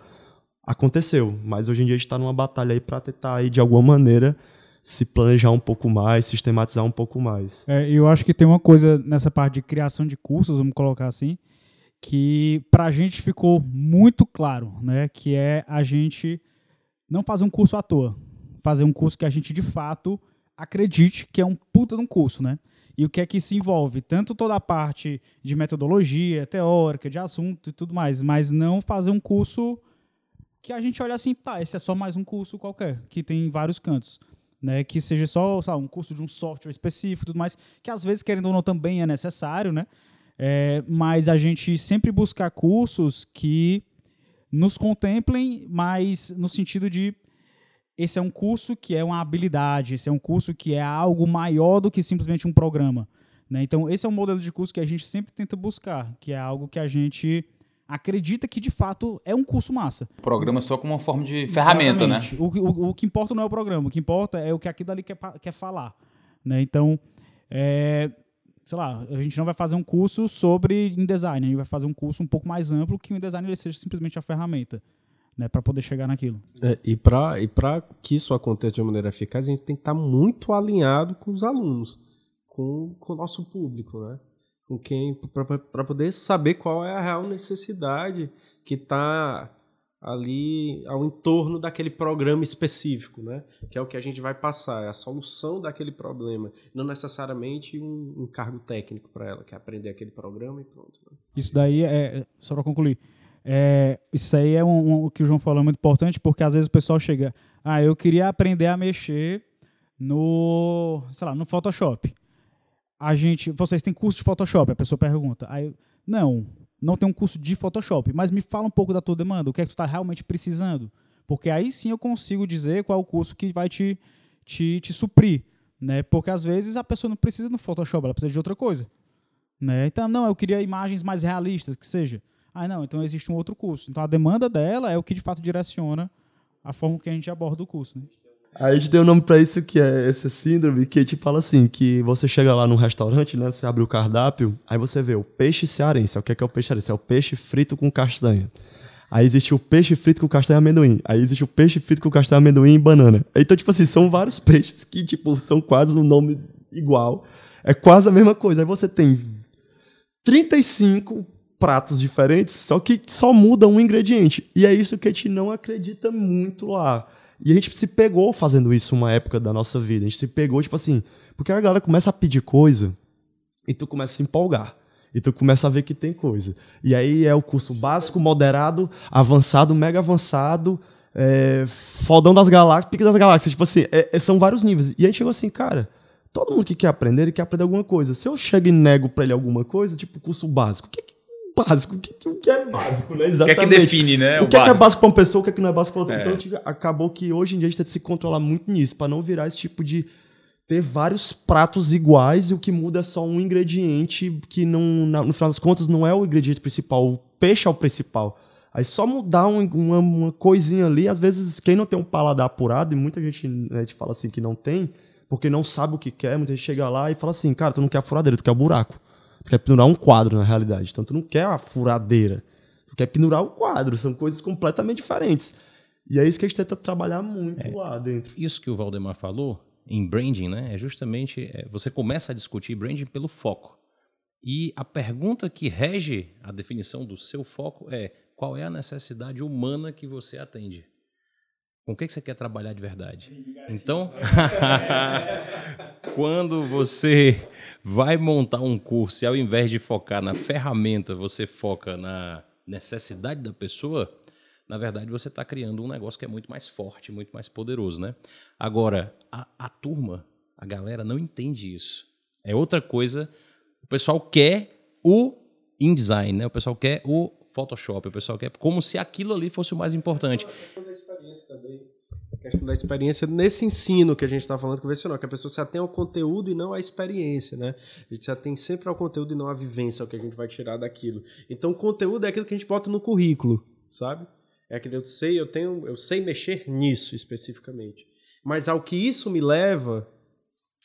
aconteceu. Mas hoje em dia a gente está numa batalha aí para tentar aí, de alguma maneira, se planejar um pouco mais, sistematizar um pouco mais. É, eu acho que tem uma coisa nessa parte de criação de cursos, vamos colocar assim, que para a gente ficou muito claro, né? Que é a gente não fazer um curso à toa, fazer um curso que a gente de fato acredite que é um puta de um curso, né? E o que é que isso envolve? Tanto toda a parte de metodologia, teórica, de assunto e tudo mais, mas não fazer um curso que a gente olha assim, tá, esse é só mais um curso qualquer, que tem vários cantos. Né, que seja só sabe, um curso de um software específico tudo mais, que às vezes, querendo ou não, também é necessário, né? É, mas a gente sempre buscar cursos que nos contemplem, mas no sentido de esse é um curso que é uma habilidade, esse é um curso que é algo maior do que simplesmente um programa. Né? Então, esse é um modelo de curso que a gente sempre tenta buscar, que é algo que a gente acredita que de fato é um curso massa. O programa só como uma forma de ferramenta, Exatamente. né? O, o, o, que importa não é o programa, o que importa é o que aquilo ali quer, quer falar. Né? Então, é, sei lá, a gente não vai fazer um curso sobre InDesign, a gente vai fazer um curso um pouco mais amplo que o InDesign seja simplesmente a ferramenta né, para poder chegar naquilo. É, e para e que isso aconteça de uma maneira eficaz, a gente tem que estar tá muito alinhado com os alunos, com, com o nosso público, né? Com quem para poder saber qual é a real necessidade que está ali ao entorno daquele programa específico, né? Que é o que a gente vai passar, é a solução daquele problema, não necessariamente um, um cargo técnico para ela, que é aprender aquele programa e pronto. Né? Isso daí é só para concluir é, isso aí é um, um, o que o João falou é muito importante, porque às vezes o pessoal chega, ah, eu queria aprender a mexer no, sei lá, no Photoshop. A gente, vocês têm curso de Photoshop? A pessoa pergunta. Aí, não, não tem um curso de Photoshop, mas me fala um pouco da tua demanda, o que é que tu está realmente precisando, porque aí sim eu consigo dizer qual é o curso que vai te, te, te suprir, né? Porque às vezes a pessoa não precisa no Photoshop, ela precisa de outra coisa, né? Então, não, eu queria imagens mais realistas, que seja. Ah, não, então existe um outro curso. Então a demanda dela é o que de fato direciona a forma que a gente aborda o curso. Né? Aí a gente deu um nome para isso que é essa síndrome que te fala assim, que você chega lá num restaurante, né, você abre o cardápio, aí você vê o peixe cearense. O que é, que é o peixe cearense? É o peixe frito com castanha. Aí existe o peixe frito com castanha e amendoim. Aí existe o peixe frito com castanha, amendoim e banana. Então, tipo assim, são vários peixes que, tipo, são quase um nome igual. É quase a mesma coisa. Aí você tem 35 pratos diferentes, só que só muda um ingrediente. E é isso que a gente não acredita muito lá. E a gente se pegou fazendo isso uma época da nossa vida. A gente se pegou, tipo assim, porque a galera começa a pedir coisa e tu começa a se empolgar. E tu começa a ver que tem coisa. E aí é o curso básico, moderado, avançado, mega avançado, é, fodão das galáxias, pique das galáxias. Tipo assim, é, é, são vários níveis. E aí chegou assim, cara, todo mundo que quer aprender, ele quer aprender alguma coisa. Se eu chego e nego pra ele alguma coisa, tipo curso básico, o que, básico. O que, o que é básico, né? Exatamente. O que é que define, né? O, o que, é, que é básico para uma pessoa, o que é que não é básico para outra. É. Então, gente, acabou que hoje em dia a gente tem que se controlar muito nisso, para não virar esse tipo de ter vários pratos iguais e o que muda é só um ingrediente que não, no final das contas não é o ingrediente principal, o peixe é o principal. Aí só mudar um, uma, uma, coisinha ali, às vezes quem não tem um paladar apurado, e muita gente, né, gente fala assim que não tem, porque não sabe o que quer, muita gente chega lá e fala assim, cara, tu não quer a furadeira, tu quer o buraco. Tu quer pendurar um quadro, na realidade. Então tu não quer a furadeira. Tu quer pendurar o quadro. São coisas completamente diferentes. E é isso que a gente tenta trabalhar muito é, lá dentro. Isso que o Valdemar falou em branding, né? É justamente é, você começa a discutir branding pelo foco. E a pergunta que rege a definição do seu foco é qual é a necessidade humana que você atende? Com o que você quer trabalhar de verdade? Então, [laughs] quando você vai montar um curso e ao invés de focar na ferramenta, você foca na necessidade da pessoa, na verdade você está criando um negócio que é muito mais forte, muito mais poderoso, né? Agora, a, a turma, a galera não entende isso. É outra coisa. O pessoal quer o InDesign, né? O pessoal quer o Photoshop, o pessoal quer como se aquilo ali fosse o mais importante experiência também. A questão da experiência nesse ensino que a gente está falando convencional, que a pessoa se atém ao conteúdo e não à experiência, né? A gente se atém sempre ao conteúdo e não à vivência, ao que a gente vai tirar daquilo. Então, o conteúdo é aquilo que a gente bota no currículo, sabe? É aquilo que eu sei, eu tenho, eu sei mexer nisso especificamente. Mas ao que isso me leva,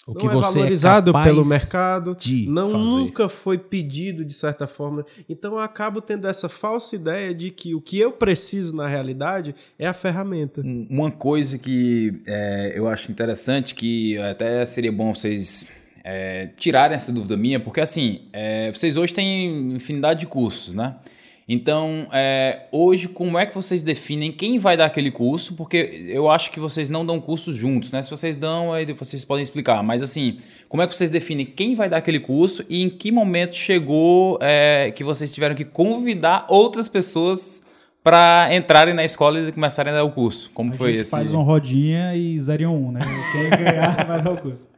O não que é você valorizado é capaz pelo mercado, de não fazer. nunca foi pedido de certa forma. Então eu acabo tendo essa falsa ideia de que o que eu preciso na realidade é a ferramenta. Um- Uma coisa que é, eu acho interessante, que até seria bom vocês é, tirarem essa dúvida minha, porque assim, é, vocês hoje têm infinidade de cursos, né? Então, é, hoje, como é que vocês definem quem vai dar aquele curso? Porque eu acho que vocês não dão cursos juntos, né? Se vocês dão, aí vocês podem explicar. Mas assim, como é que vocês definem quem vai dar aquele curso e em que momento chegou é, que vocês tiveram que convidar outras pessoas para entrarem na escola e começarem a dar o curso? Como a foi gente esse? faz uma rodinha e 0 em 1, um, né? [laughs] Quem ganhar vai dar o curso.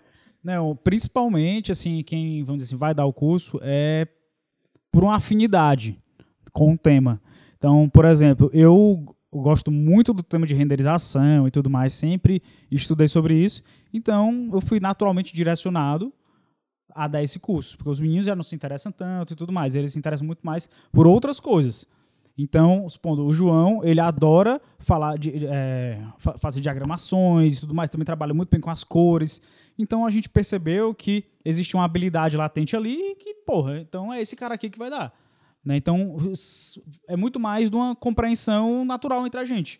Não, principalmente, assim, quem, vamos dizer assim, vai dar o curso é por uma afinidade com o tema. Então, por exemplo, eu gosto muito do tema de renderização e tudo mais, sempre estudei sobre isso, então eu fui naturalmente direcionado a dar esse curso, porque os meninos já não se interessam tanto e tudo mais, eles se interessam muito mais por outras coisas. Então, supondo, o João, ele adora falar de, é, fa- fazer diagramações e tudo mais, também trabalha muito bem com as cores. Então, a gente percebeu que existe uma habilidade latente ali que, porra, então é esse cara aqui que vai dar. Né? Então, é muito mais de uma compreensão natural entre a gente.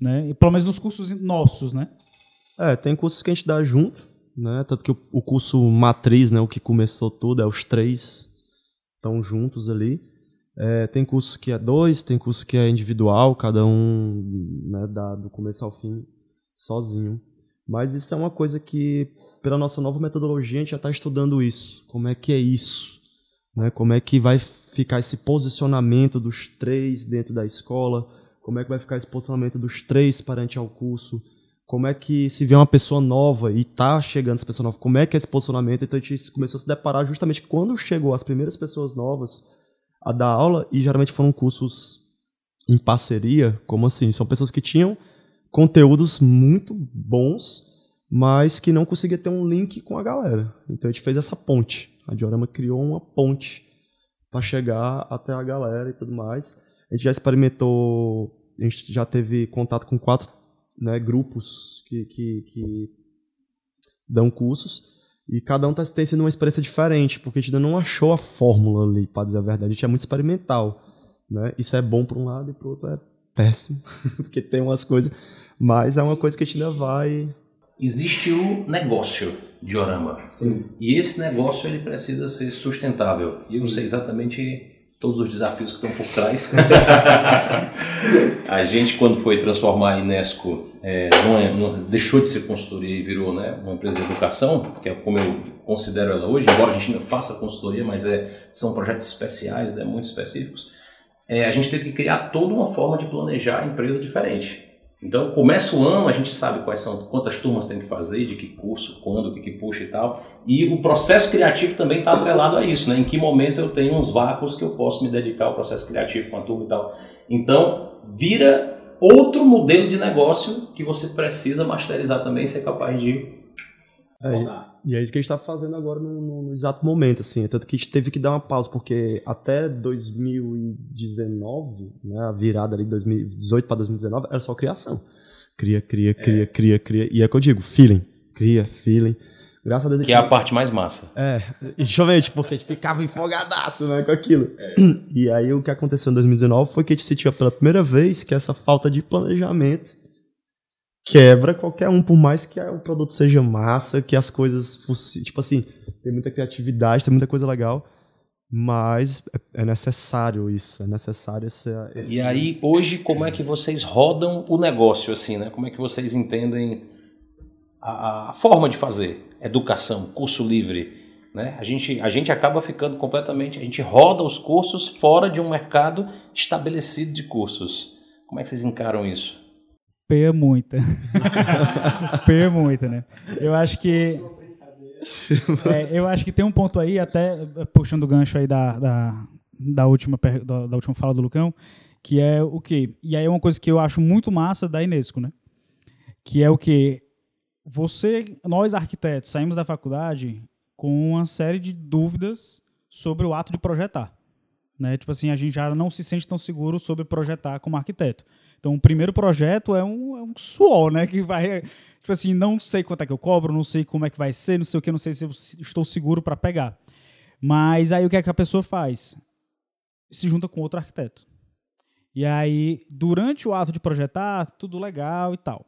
Né? E, pelo menos nos cursos nossos, né? É, tem cursos que a gente dá junto, né? Tanto que o, o curso matriz, né, o que começou tudo, é os três estão juntos ali. É, tem curso que é dois, tem curso que é individual, cada um né, dá do começo ao fim sozinho. Mas isso é uma coisa que, pela nossa nova metodologia, a gente já está estudando isso. Como é que é isso? Né? Como é que vai ficar esse posicionamento dos três dentro da escola? Como é que vai ficar esse posicionamento dos três perante ao curso? como é que se vê uma pessoa nova e tá chegando essa pessoa nova, como é que é esse posicionamento? Então a gente começou a se deparar justamente quando chegou as primeiras pessoas novas a dar aula, e geralmente foram cursos em parceria, como assim? São pessoas que tinham conteúdos muito bons, mas que não conseguia ter um link com a galera. Então a gente fez essa ponte. A Diorama criou uma ponte para chegar até a galera e tudo mais. A gente já experimentou, a gente já teve contato com quatro né, grupos que, que, que dão cursos e cada um tá, tem sido uma experiência diferente, porque a gente ainda não achou a fórmula ali, para dizer a verdade. A gente é muito experimental. Né? Isso é bom para um lado e para outro é péssimo, [laughs] porque tem umas coisas, mas é uma coisa que a gente ainda vai. Existe o negócio de Orama. Sim. E esse negócio ele precisa ser sustentável. E eu não sei exatamente todos os desafios que estão por trás. [laughs] [laughs] a gente, quando foi transformar a Inesco, é, numa- numa- deixou de ser consultoria e virou né, uma empresa de educação, que é como eu considero ela hoje, embora a gente ainda faça consultoria, mas é, são projetos especiais, né, muito específicos. É, a gente teve que criar toda uma forma de planejar a empresa diferente. Então, começa o ano, a gente sabe quais são, quantas turmas tem que fazer, de que curso, quando, o que, que puxa e tal. E o processo criativo também está atrelado a isso, né? Em que momento eu tenho uns vácuos que eu posso me dedicar ao processo criativo com a turma e tal. Então, vira outro modelo de negócio que você precisa masterizar também e ser capaz de É, e é isso que a gente está fazendo agora no, no- no exato momento, assim. Tanto que a gente teve que dar uma pausa, porque até 2019, né, a virada ali de 2018 para 2019, era só criação. Cria, cria, cria, cria, cria. E é o que eu digo, feeling. Cria, feeling. Graças a Deus que é a parte mais massa. É, justamente porque a gente ficava empolgadaço né, com aquilo. E aí o que aconteceu em 2019 foi que a gente sentiu pela primeira vez que essa falta de planejamento quebra qualquer um, por mais que o produto seja massa, que as coisas fossem. Tipo assim, tem muita criatividade, tem muita coisa legal, mas é é necessário isso, é necessário esse. esse- E aí, hoje, como é que vocês rodam o negócio, assim, né? Como é que vocês entendem a, a forma de fazer? Educação, curso livre, né? A gente, a gente acaba ficando completamente... A gente roda os cursos fora de um mercado estabelecido de cursos. Como é que vocês encaram isso? Peia muita. [laughs] Peia muita, né? Eu acho que. [laughs] É, eu acho que tem um ponto aí, até eh, puxando o gancho aí da, da, da, última, da, da última fala do Lucão, que é o quê? E aí é uma coisa que eu acho muito massa da Inesco, né? Que é o quê? Você, nós arquitetos, saímos da faculdade com uma série de dúvidas sobre o ato de projetar. Né? Tipo assim, a gente já não se sente tão seguro sobre projetar como arquiteto. Então, o primeiro projeto é um, é um suor, né? Que vai. Tipo assim, não sei quanto é que eu cobro, não sei como é que vai ser, não sei o que, não sei se eu estou seguro para pegar. Mas aí o que é que a pessoa faz? Se junta com outro arquiteto. E aí, durante o ato de projetar, tudo legal e tal.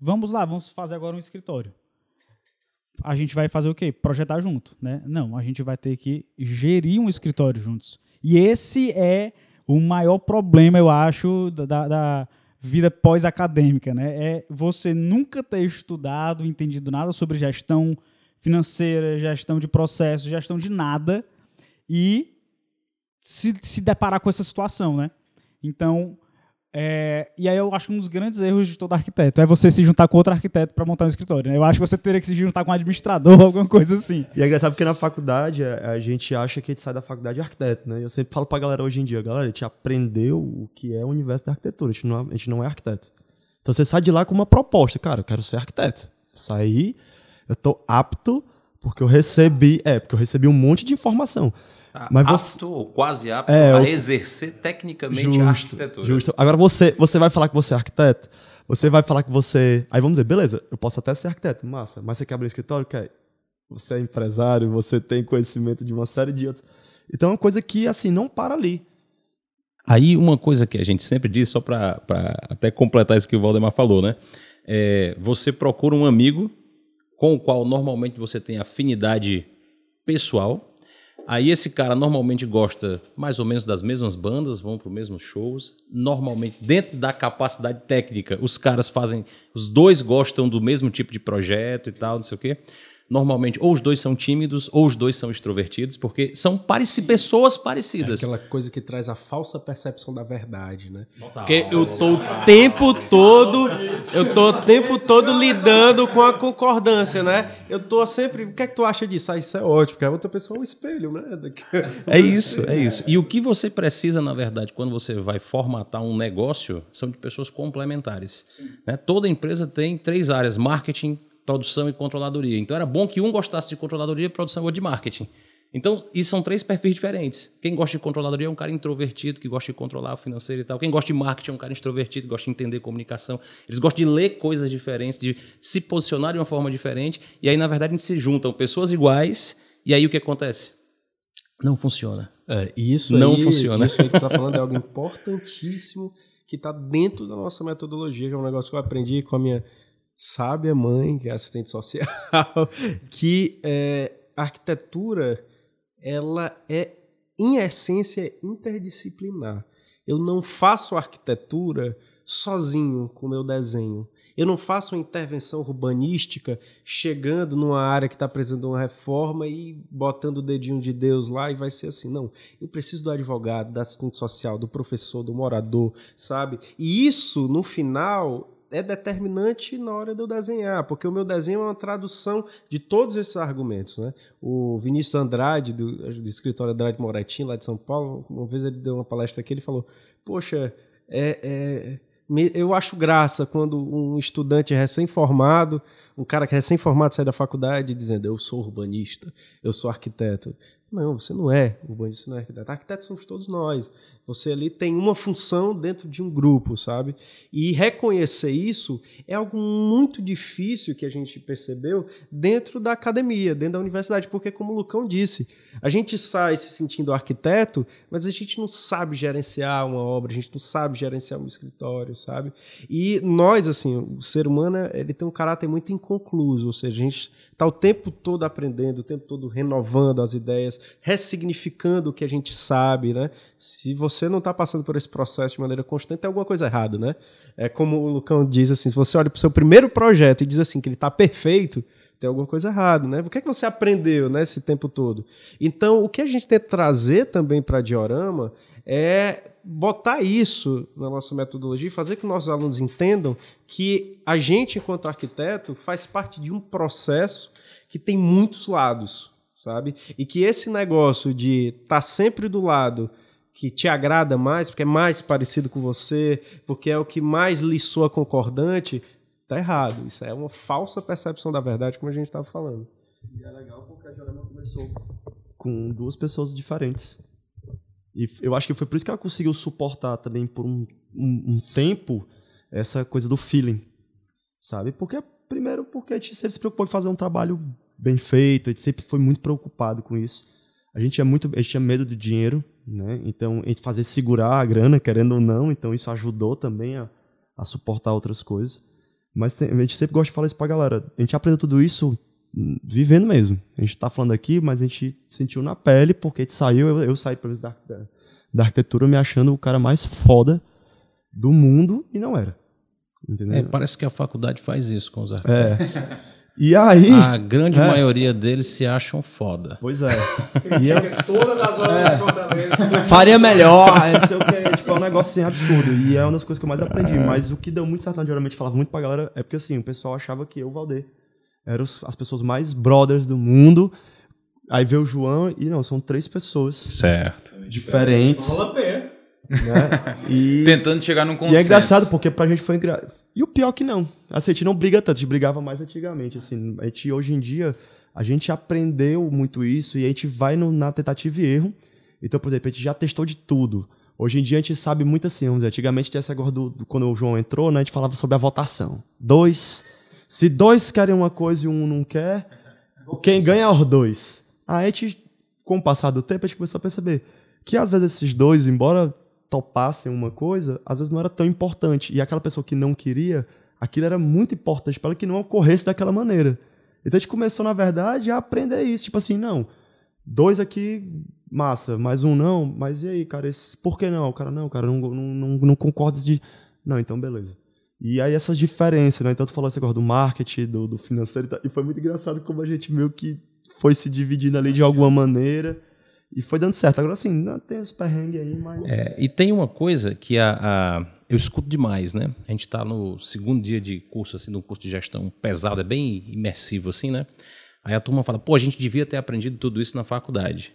Vamos lá, vamos fazer agora um escritório. A gente vai fazer o quê? Projetar junto, né? Não, a gente vai ter que gerir um escritório juntos. E esse é o maior problema, eu acho, da, da vida pós-acadêmica, né? É você nunca ter estudado, entendido nada sobre gestão financeira, gestão de processo, gestão de nada e se, se deparar com essa situação, né? Então, é, e aí eu acho que um dos grandes erros de todo arquiteto é você se juntar com outro arquiteto para montar um escritório. Né? Eu acho que você teria que se juntar com um administrador, [laughs] alguma coisa assim. E é engraçado porque na faculdade a gente acha que a gente sai da faculdade de arquiteto, né? Eu sempre falo pra galera hoje em dia, galera, a gente aprendeu o que é o universo da arquitetura, a gente não, a gente não é arquiteto. Então você sai de lá com uma proposta, cara, eu quero ser arquiteto. Sair, eu tô apto porque eu recebi, é, porque eu recebi um monte de informação. Tá Mas você... apto ou quase apto é, a exercer tecnicamente justo, a arquitetura. Justo. Agora você, você vai falar que você é arquiteto, você vai falar que você. Aí vamos dizer, beleza, eu posso até ser arquiteto, massa, mas você quer abrir escritório? Quer? Você é empresário, você tem conhecimento de uma série de outros. Então é uma coisa que, assim, não para ali. Aí uma coisa que a gente sempre diz, só para até completar isso que o Valdemar falou, né? É, você procura um amigo com o qual normalmente você tem afinidade pessoal, Aí esse cara normalmente gosta mais ou menos das mesmas bandas, vão para os mesmos shows. Normalmente, dentro da capacidade técnica, os caras fazem. Os dois gostam do mesmo tipo de projeto e tal, não sei o quê normalmente ou os dois são tímidos ou os dois são extrovertidos, porque são pareci pessoas parecidas. É aquela coisa que traz a falsa percepção da verdade, né? Porque eu tô o tempo todo, eu tô o tempo todo lidando com a concordância, né? Eu tô sempre, o que é que tu acha disso? Ah, isso é ótimo, porque a outra pessoa é um espelho, né? É isso, é isso. E o que você precisa, na verdade, quando você vai formatar um negócio, são de pessoas complementares. Né? Toda empresa tem três áreas: marketing, produção e controladoria. Então era bom que um gostasse de controladoria, produção ou de marketing. Então, isso são três perfis diferentes. Quem gosta de controladoria é um cara introvertido, que gosta de controlar o financeiro e tal. Quem gosta de marketing é um cara extrovertido, que gosta de entender comunicação. Eles gostam de ler coisas diferentes, de se posicionar de uma forma diferente. E aí, na verdade, a gente se juntam pessoas iguais. E aí, o que acontece? Não funciona. É, isso não aí, funciona. Isso aí que você está falando é algo importantíssimo que está dentro da nossa metodologia, que é um negócio que eu aprendi com a minha sábia mãe, que é assistente social, [laughs] que é, a arquitetura ela é, em essência, interdisciplinar. Eu não faço arquitetura sozinho com o meu desenho. Eu não faço uma intervenção urbanística chegando numa área que está precisando uma reforma e botando o dedinho de Deus lá e vai ser assim. Não. Eu preciso do advogado, da assistente social, do professor, do morador, sabe? E isso, no final, é determinante na hora de eu desenhar, porque o meu desenho é uma tradução de todos esses argumentos. Né? O Vinícius Andrade, do, do escritório Andrade Moretti, lá de São Paulo, uma vez ele deu uma palestra aqui, ele falou, poxa, é, é, eu acho graça quando um estudante recém-formado, um cara que é recém-formado sai da faculdade dizendo, eu sou urbanista, eu sou arquiteto. Não, você não é urbanista, você não é arquiteto. Arquitetos somos todos nós. Você ali tem uma função dentro de um grupo, sabe? E reconhecer isso é algo muito difícil que a gente percebeu dentro da academia, dentro da universidade, porque, como o Lucão disse, a gente sai se sentindo arquiteto, mas a gente não sabe gerenciar uma obra, a gente não sabe gerenciar um escritório, sabe? E nós, assim, o ser humano, ele tem um caráter muito inconcluso, ou seja, a gente está o tempo todo aprendendo, o tempo todo renovando as ideias, ressignificando o que a gente sabe, né? Se você não está passando por esse processo de maneira constante, tem alguma coisa errada, né? É como o Lucão diz assim, se você olha para o seu primeiro projeto e diz assim que ele está perfeito, tem alguma coisa errada, né? O que é que você aprendeu, né, esse tempo todo? Então, o que a gente tem que trazer também para Diorama é botar isso na nossa metodologia e fazer que nossos alunos entendam que a gente, enquanto arquiteto, faz parte de um processo que tem muitos lados, sabe? E que esse negócio de estar tá sempre do lado que te agrada mais, porque é mais parecido com você, porque é o que mais lhe soa concordante, tá errado. Isso é uma falsa percepção da verdade, como a gente estava falando. E é legal porque a Jorama começou com duas pessoas diferentes. E eu acho que foi por isso que ela conseguiu suportar também por um um, um tempo essa coisa do feeling, sabe? Porque, primeiro, porque a gente sempre se preocupou em fazer um trabalho bem feito, a gente sempre foi muito preocupado com isso. A gente tinha muito, a gente tinha medo do dinheiro, né? Então, a gente fazia segurar a grana, querendo ou não, então isso ajudou também a, a suportar outras coisas. Mas tem, a gente sempre gosta de falar isso pra galera. A gente aprendeu tudo isso hum, vivendo mesmo. A gente tá falando aqui, mas a gente sentiu na pele, porque a gente saiu, eu, eu saí, pelo menos, da, da, arquitetura me achando o cara mais foda do mundo e não era. Entendeu? É, parece que a faculdade faz isso com os arquitetos. [laughs] E aí. A grande maioria deles se acham foda. Pois é. [laughs] E eu, Todas as horas de Fortaleza. faria melhor, é, não sei o que, tipo, é um negócio assim, absurdo. E é uma das coisas que eu mais aprendi. Mas o que deu muito certo, geralmente falava muito pra galera, é porque assim, o pessoal achava que eu, o Valdir, eram as pessoas mais brothers do mundo. Aí veio o João, e não, são três pessoas Certo. diferentes. Rola pé. Né? E, Tentando chegar num consenso. e é engraçado, porque pra gente foi engraçado. E o pior que não. Assim, a gente não briga tanto, a gente brigava mais antigamente. Assim, a gente, hoje em dia, a gente aprendeu muito isso e a gente vai no- na tentativa e erro. Então, por exemplo, a gente já testou de tudo. Hoje em dia a gente sabe muito assim, vamos dizer, antigamente tinha essa agora do, do- quando o João entrou, né, a gente falava sobre a votação. Dois, se dois querem uma coisa e um não quer, quem ganha é os dois. Aí a gente, com o passar do tempo, a gente começou a perceber que às vezes esses dois, embora topassem uma coisa, às vezes não era tão importante. E aquela pessoa que não queria, aquilo era muito importante para ela que não ocorresse daquela maneira. Então a gente começou, na verdade, a aprender isso. Tipo assim, não, dois aqui, massa, mais um não, mas e aí, cara, esse, por que não? O cara, não, cara, não, não, não, não concorda de. Não, então beleza. E aí essas diferenças, né? Então tu falou esse negócio do marketing, do, do financeiro e tal. E foi muito engraçado como a gente meio que foi se dividindo ali de alguma maneira. E foi dando certo. Agora sim, não, tem os perrengues aí, mas. É, e tem uma coisa que a, a- eu escuto demais, né? A gente está no segundo dia de curso, assim, de um curso de gestão pesado, é bem imersivo, assim, né? Aí a turma fala, pô, a gente devia ter aprendido tudo isso na faculdade.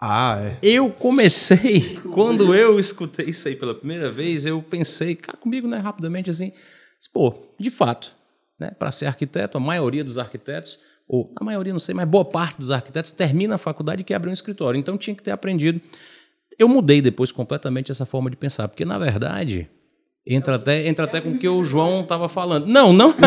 Ah, é. Eu comecei, [laughs] quando eu escutei isso aí pela primeira vez, eu pensei, cara, comigo, né, rapidamente assim, pô, de fato, né, para ser arquiteto, a maioria dos arquitetos, ou a maioria não sei, mas boa parte dos arquitetos termina a faculdade e quer abrir um escritório. Então tinha que ter aprendido. Eu mudei depois completamente essa forma de pensar, porque na verdade entra até entra até com o que o João estava falando. Não, não. [laughs]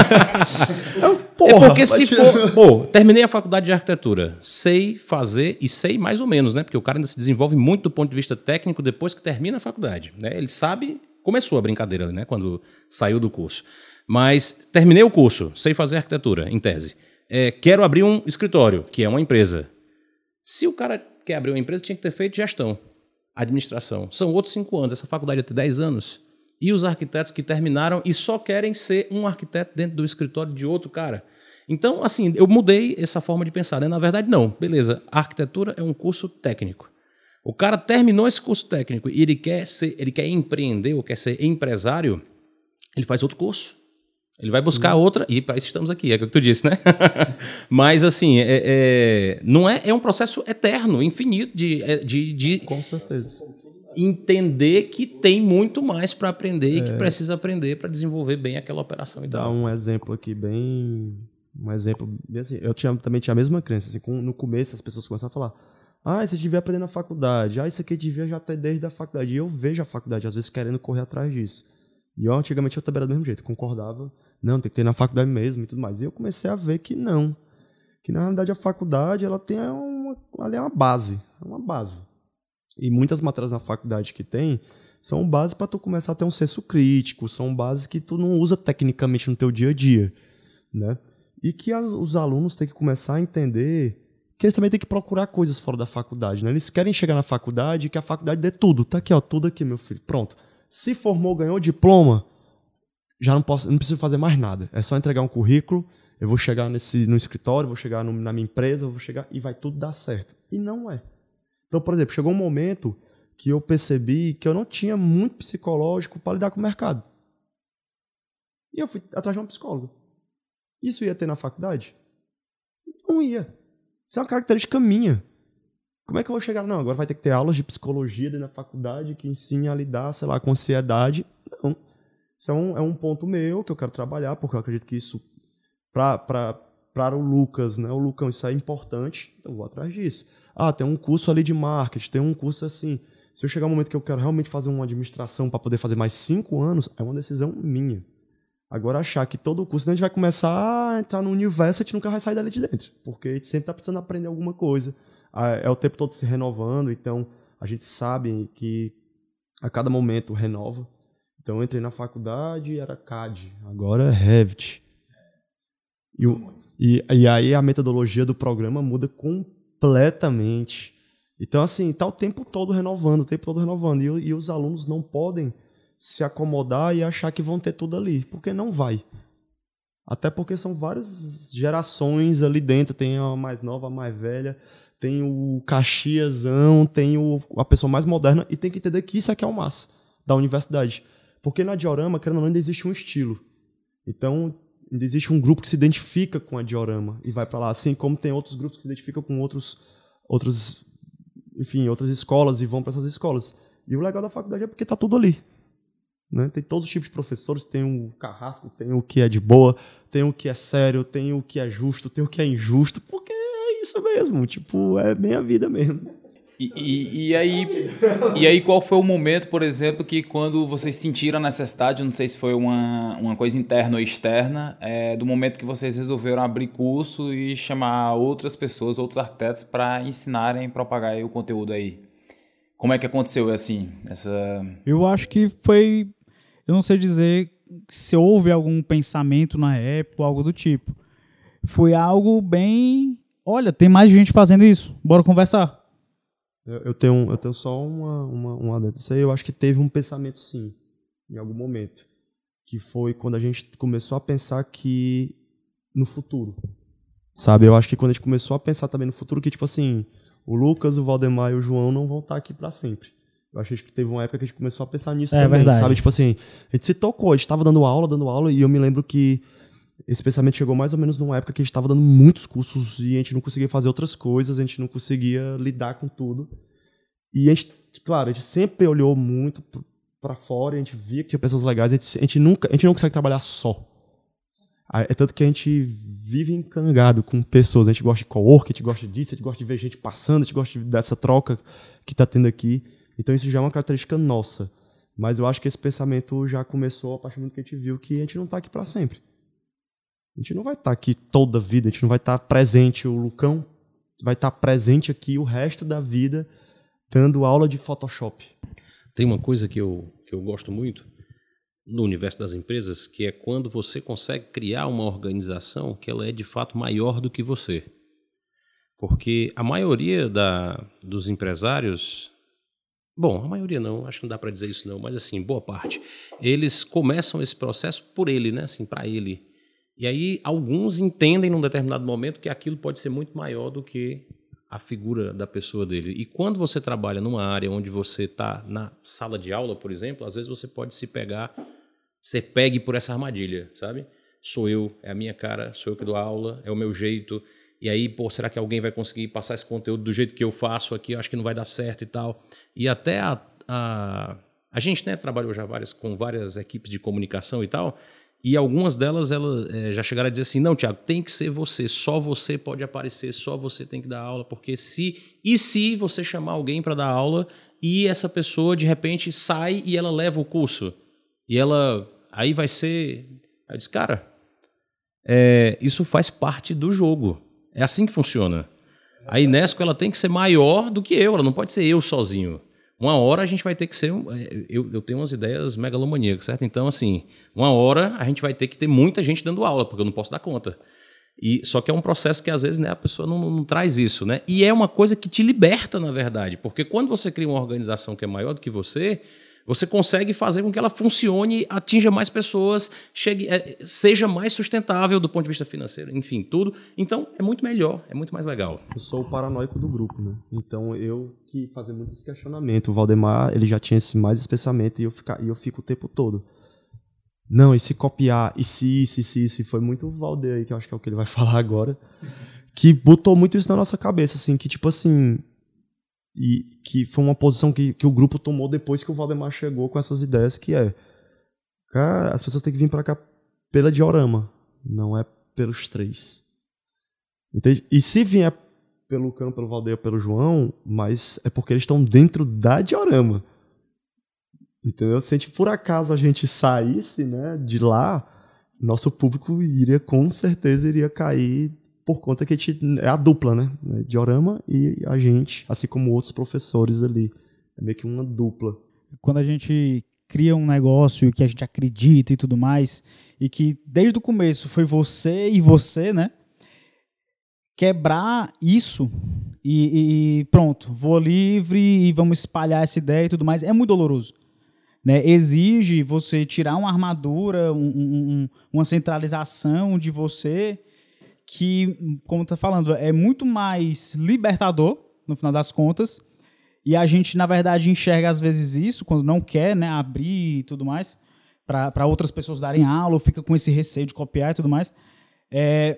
é porque se for, pô, terminei a faculdade de arquitetura, sei fazer e sei mais ou menos, né? Porque o cara ainda se desenvolve muito do ponto de vista técnico depois que termina a faculdade, né? Ele sabe, começou a brincadeira, né, quando saiu do curso. Mas terminei o curso, sei fazer arquitetura, em tese. É, quero abrir um escritório, que é uma empresa. Se o cara quer abrir uma empresa, tinha que ter feito gestão, administração. São outros cinco anos. Essa faculdade ter dez anos. E os arquitetos que terminaram e só querem ser um arquiteto dentro do escritório de outro cara. Então, assim, eu mudei essa forma de pensar. Né? Na verdade, não. Beleza, a arquitetura é um curso técnico. O cara terminou esse curso técnico e ele quer ser, ele quer empreender ou quer ser empresário, ele faz outro curso. Ele vai buscar outra, e para isso estamos aqui, é o que tu disse, né? [laughs] Mas, assim, é, é- não é, é um processo eterno, infinito, de, é, de, de Com certeza. entender que tem muito mais para aprender e que precisa aprender para desenvolver bem aquela operação e Dar tal. um exemplo aqui bem. Um exemplo assim. Eu tinha, também tinha a mesma crença. Assim, com- no começo as pessoas começaram a falar. Ah, você devia aprender na faculdade. Ah, isso aqui devia já ter desde a faculdade. E eu vejo a faculdade, às vezes, querendo correr atrás disso. E eu, antigamente, eu também era do mesmo jeito. Concordava. Não, tem que ter na faculdade mesmo e tudo mais. E eu comecei a ver que não. Que, na realidade, a faculdade, ela tem uma, ali é uma base. É uma base. E muitas matérias na faculdade que tem são bases para tu começar a ter um senso crítico, são bases que tu não usa tecnicamente no teu dia a dia, né? E que as- os alunos têm que começar a entender que eles também têm que procurar coisas fora da faculdade, né? Eles querem chegar na faculdade e que a faculdade dê tudo. Tá aqui, ó, tudo aqui, meu filho. Pronto. Se formou, ganhou diploma, já não posso, não preciso fazer mais nada. É só entregar um currículo, eu vou chegar nesse no escritório, vou chegar no- na minha empresa, vou chegar e vai tudo dar certo. E não é. Então, por exemplo, chegou um momento que eu percebi que eu não tinha muito psicológico para lidar com o mercado. E eu fui atrás de um psicólogo. Isso ia ter na faculdade? Não ia. Isso é uma característica minha. Como é que eu vou chegar? Não, agora vai ter que ter aulas de psicologia da faculdade que ensine a lidar, sei lá, com ansiedade. Não. Isso é um, é um ponto meu que eu quero trabalhar, porque eu acredito que isso, para o Lucas, né? O Lucão, isso é importante, então eu vou atrás disso. Ah, tem um curso ali de marketing, tem um curso assim. Se eu chegar um momento que eu quero realmente fazer uma administração para poder fazer mais cinco anos, é uma decisão minha. Agora, achar que todo o curso, a gente vai começar a entrar no universo, a gente nunca vai sair dali de dentro. Porque a gente sempre está precisando aprender alguma coisa. É o tempo todo se renovando, então a gente sabe que a cada momento renova. Então eu entrei na faculdade era CAD, agora é Revit. E, e, e aí a metodologia do programa muda completamente. Então, assim, está o tempo todo renovando, o tempo todo renovando. E, e, os alunos não podem se acomodar e achar que vão ter tudo ali, porque não vai. Até porque são várias gerações ali dentro. Tem a mais nova, a mais velha, tem o Caxiasão, tem o, a pessoa mais moderna, e tem que entender que isso aqui é o massa da universidade. Porque na diorama, querendo ou não, ainda existe um estilo. Então, ainda existe um grupo que se identifica com a diorama e vai para lá, assim como tem outros grupos que se identificam com outros, outros enfim, outras escolas e vão para essas escolas. E o legal da faculdade é porque tá tudo ali. Né? Tem todos os tipos de professores, tem o carrasco, tem o que é de boa, tem o que é sério, tem o que é justo, tem o que é injusto, porque é isso mesmo, tipo, é bem a vida mesmo. E, e, e, aí, e aí, qual foi o momento, por exemplo, que quando vocês sentiram a necessidade, não sei se foi uma, uma coisa interna ou externa, é, do momento que vocês resolveram abrir curso e chamar outras pessoas, outros arquitetos, para ensinarem, propagar o conteúdo aí? Como é que aconteceu assim? Essa... Eu acho que foi. Eu não sei dizer se houve algum pensamento na época, algo do tipo. Foi algo bem. Olha, tem mais gente fazendo isso, bora conversar eu, tenho, eu tenho só uma, uma, uma adendo. Isso aí eu acho que teve um pensamento, sim, em algum momento. Que foi quando a gente começou a pensar que no futuro. Sabe? Eu acho que quando a gente começou a pensar também no futuro, que tipo assim, o Lucas, o Valdemar e o João não vão estar aqui para sempre. Eu acho que teve uma época que a gente começou a pensar nisso é, também, verdade. sabe? Tipo assim, a gente se tocou, a gente estava dando aula, dando aula, e eu me lembro que esse pensamento chegou mais ou menos numa época que a gente estava dando muitos cursos e a gente não conseguia fazer outras coisas, a gente não conseguia lidar com tudo. E a gente, claro, a gente sempre olhou muito para fora, a gente via que tinha pessoas legais, a gente, a gente, nunca, a gente não consegue trabalhar só. É tanto que a gente vive encangado com pessoas, a gente gosta de co-work, a gente gosta disso, a gente gosta de ver gente passando, a gente gosta dessa troca que está tendo aqui. Então isso já é uma característica nossa. Mas eu acho que esse pensamento já começou a partir do momento que a gente viu que a gente não está aqui para sempre. A gente não vai estar tá aqui toda a vida, a gente não vai estar tá presente. O Lucão vai estar tá presente aqui o resto da vida dando aula de Photoshop. Tem uma coisa que eu, que eu gosto muito no universo das empresas, que é quando você consegue criar uma organização que ela é de fato maior do que você. Porque a maioria da, dos empresários, bom, a maioria não, acho que não dá para dizer isso não, mas assim, boa parte, eles começam esse processo por ele, né, assim, para ele. E aí alguns entendem num determinado momento que aquilo pode ser muito maior do que a figura da pessoa dele. E quando você trabalha numa área onde você está na sala de aula, por exemplo, às vezes você pode se pegar, ser pegue por essa armadilha, sabe? Sou eu, é a minha cara, sou eu que dou aula, é o meu jeito. E aí, pô, será que alguém vai conseguir passar esse conteúdo do jeito que eu faço aqui? Eu acho que não vai dar certo e tal. E até a, a, a gente né, trabalhou já várias, com várias equipes de comunicação e tal. E algumas delas elas, é, já chegaram a dizer assim: não, Tiago, tem que ser você, só você pode aparecer, só você tem que dar aula, porque se. E se você chamar alguém para dar aula e essa pessoa de repente sai e ela leva o curso? E ela. Aí vai ser. Aí eu disse, cara, é, isso faz parte do jogo. É assim que funciona. A Inesco ela tem que ser maior do que eu, ela não pode ser eu sozinho. Uma hora a gente vai ter que ser. É, eu, eu tenho umas ideias megalomaníacas, certo? Então, assim, uma hora a gente vai ter que ter muita gente dando aula, porque eu não posso dar conta. E, só que é um processo que às vezes né, a pessoa não, não, traz isso, né? E é uma coisa que te liberta, na verdade, porque quando você cria uma organização que é maior do que você, você consegue fazer com que ela funcione, atinja mais pessoas, chegue, é, seja mais sustentável do ponto de vista financeiro, enfim, tudo. Então é muito melhor, é muito mais legal. Eu sou o paranoico do grupo, né? Então eu que fazer muito esse questionamento. O Valdemar ele já tinha esse mais esse pensamento e eu, ficar, e eu fico o tempo todo. Não, e se copiar, e se, se, se, se, foi muito o Valdeir aí, que eu acho que é o que ele vai [laughs] falar agora, que botou muito isso na nossa cabeça, assim, que tipo assim, e que foi uma posição que, que o grupo tomou depois que o Valdemar chegou com essas ideias, que é, cara, as pessoas têm que vir para cá pela diorama, não é pelos três. Entende? E se vier pelo Campo, pelo Valdeia, pelo João, mas é porque eles estão dentro da diorama. Entendeu? Se a gente, por acaso a gente saísse né, de lá, nosso público iria, com certeza, iria cair por conta que a gente é a dupla, né? Diorama e a gente, assim como outros professores ali. É meio que uma dupla. Quando a gente cria um negócio que a gente acredita e tudo mais, e que desde o começo foi você e você, né? Quebrar isso e, e pronto, vou livre e vamos espalhar essa ideia e tudo mais, é muito doloroso. Né, exige você tirar uma armadura, um, um, uma centralização de você que, como está falando, é muito mais libertador, no final das contas, e a gente, na verdade, enxerga às vezes isso, quando não quer né, abrir e tudo mais, para outras pessoas darem aula, ou fica com esse receio de copiar e tudo mais. É,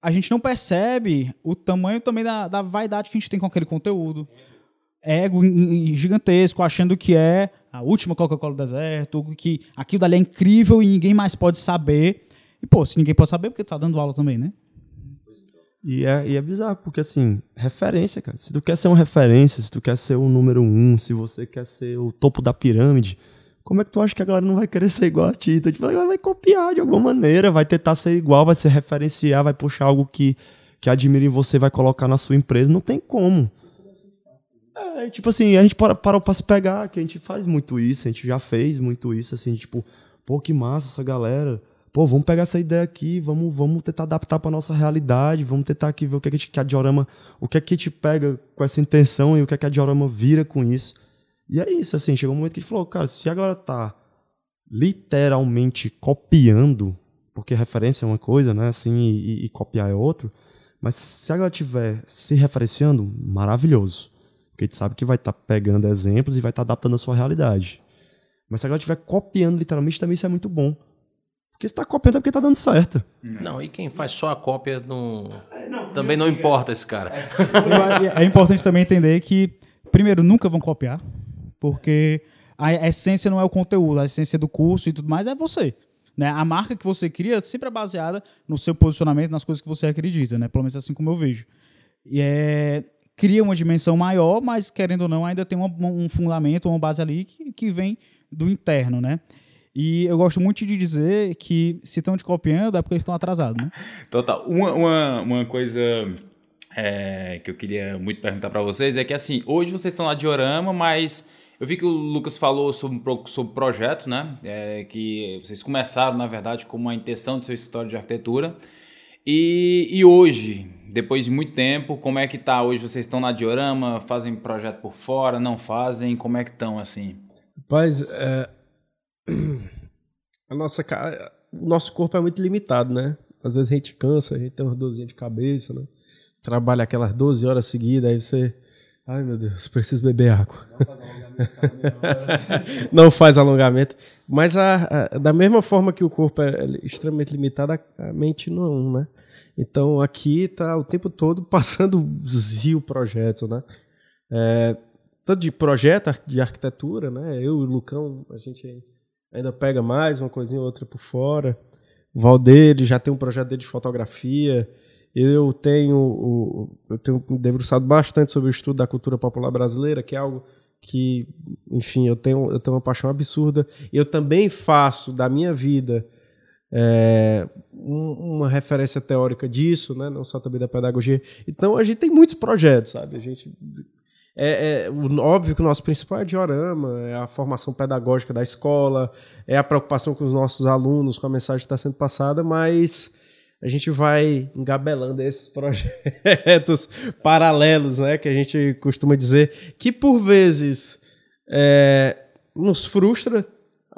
a gente não percebe o tamanho também da, da vaidade que a gente tem com aquele conteúdo. Ego gigantesco, achando que é a última Coca-Cola do deserto, que aquilo dali é incrível e ninguém mais pode saber. E, pô, se ninguém pode saber, porque tu tá dando aula também, né? E é, e é bizarro, porque assim, referência, cara. Se tu quer ser uma referência, se tu quer ser o número um, se você quer ser o topo da pirâmide, como é que tu acha que a galera não vai querer ser igual a ti? Então, tipo, a galera vai copiar de alguma maneira, vai tentar ser igual, vai se referenciar, vai puxar algo que, que admira em você, vai colocar na sua empresa. Não tem como. É, tipo assim, a gente parou para, pra se pegar, que a gente faz muito isso, a gente já fez muito isso, assim, tipo, pô, que massa essa galera pô, vamos pegar essa ideia aqui, vamos, vamos tentar adaptar para nossa realidade, vamos tentar aqui ver o que, é que, que a diorama, o que é que a gente pega com essa intenção e o que é que a diorama vira com isso. E é isso, assim, chegou um momento que a gente falou, cara, se a galera tá literalmente copiando, porque referência é uma coisa, né, assim, e, e copiar é outro, mas se a galera tiver se referenciando, maravilhoso. Porque a gente sabe que vai estar tá pegando exemplos e vai estar tá adaptando a sua realidade. Mas se a galera estiver copiando literalmente, também isso é muito bom. Porque você está copiando é porque está dando certo. Não, e quem faz só a cópia não, também não importa esse cara. É, é importante também entender que, primeiro, nunca vão copiar, porque a essência não é o conteúdo, a essência do curso e tudo mais é você. Né? A marca que você cria sempre é baseada no seu posicionamento, nas coisas que você acredita, né? pelo menos assim como eu vejo. E é, cria uma dimensão maior, mas querendo ou não, ainda tem uma, um fundamento, uma base ali que, que vem do interno, né? E eu gosto muito de dizer que se estão te copiando é porque eles estão atrasados, né? Total. Uma, uma, uma coisa é, que eu queria muito perguntar para vocês é que, assim, hoje vocês estão lá de Orama, mas eu vi que o Lucas falou sobre, sobre o projeto, né? É, que vocês começaram, na verdade, com uma intenção de seu escritório de arquitetura. E, e hoje, depois de muito tempo, como é que tá? Hoje vocês estão na Diorama, fazem projeto por fora, não fazem? Como é que estão, assim? Rapaz, é, a nossa o nosso corpo é muito limitado, né? Às vezes a gente cansa, a gente tem uma dorzinha de cabeça, né? Trabalha aquelas 12 horas seguidas, aí você. Ai meu Deus, preciso beber água. Não faz alongamento. [laughs] Mas a, a, da mesma forma que o corpo é extremamente limitado, a, a mente não, né? Então aqui está o tempo todo [laughs] passando zio projeto, né? É, tanto de projeto de arquitetura, né? Eu e o Lucão, a gente ainda pega mais uma coisinha ou outra por fora. O Valdeir já tem um projeto dele de fotografia. Eu tenho, eu tenho debruçado bastante sobre o estudo da cultura popular brasileira, que é algo que, enfim, eu tenho, eu tenho uma paixão absurda. Eu também faço da minha vida é, um, uma referência teórica disso, né? não só também da pedagogia. Então a gente tem muitos projetos, sabe? A gente é, é, óbvio que o nosso principal é diorama, é a formação pedagógica da escola, é a preocupação com os nossos alunos, com a mensagem que está sendo passada, mas a gente vai engabelando esses [laughs] projetos paralelos, né, que a gente costuma dizer, que por vezes é, nos frustra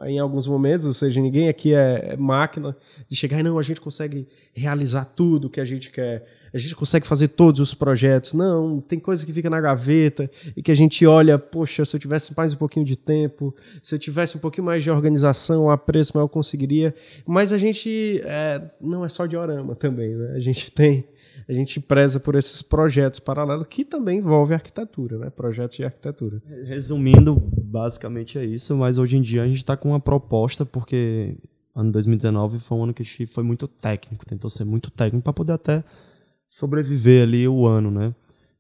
em alguns momentos, ou seja, ninguém aqui é máquina de chegar e não, a gente consegue realizar tudo que a gente quer a gente consegue fazer todos os projetos. Não, tem coisa que fica na gaveta e que a gente olha, poxa, se eu tivesse mais um pouquinho de tempo, se eu tivesse um pouquinho mais de organização, a preço maior eu conseguiria. Mas a gente é, não é só diorama também, né? A gente tem a gente preza por esses projetos paralelos que também envolvem arquitetura, né? Projetos de arquitetura. Resumindo, basicamente é isso, mas hoje em dia a gente está com uma proposta, porque ano 2019 foi um ano que a gente foi muito técnico, tentou ser muito técnico para poder até sobreviver ali o ano, né?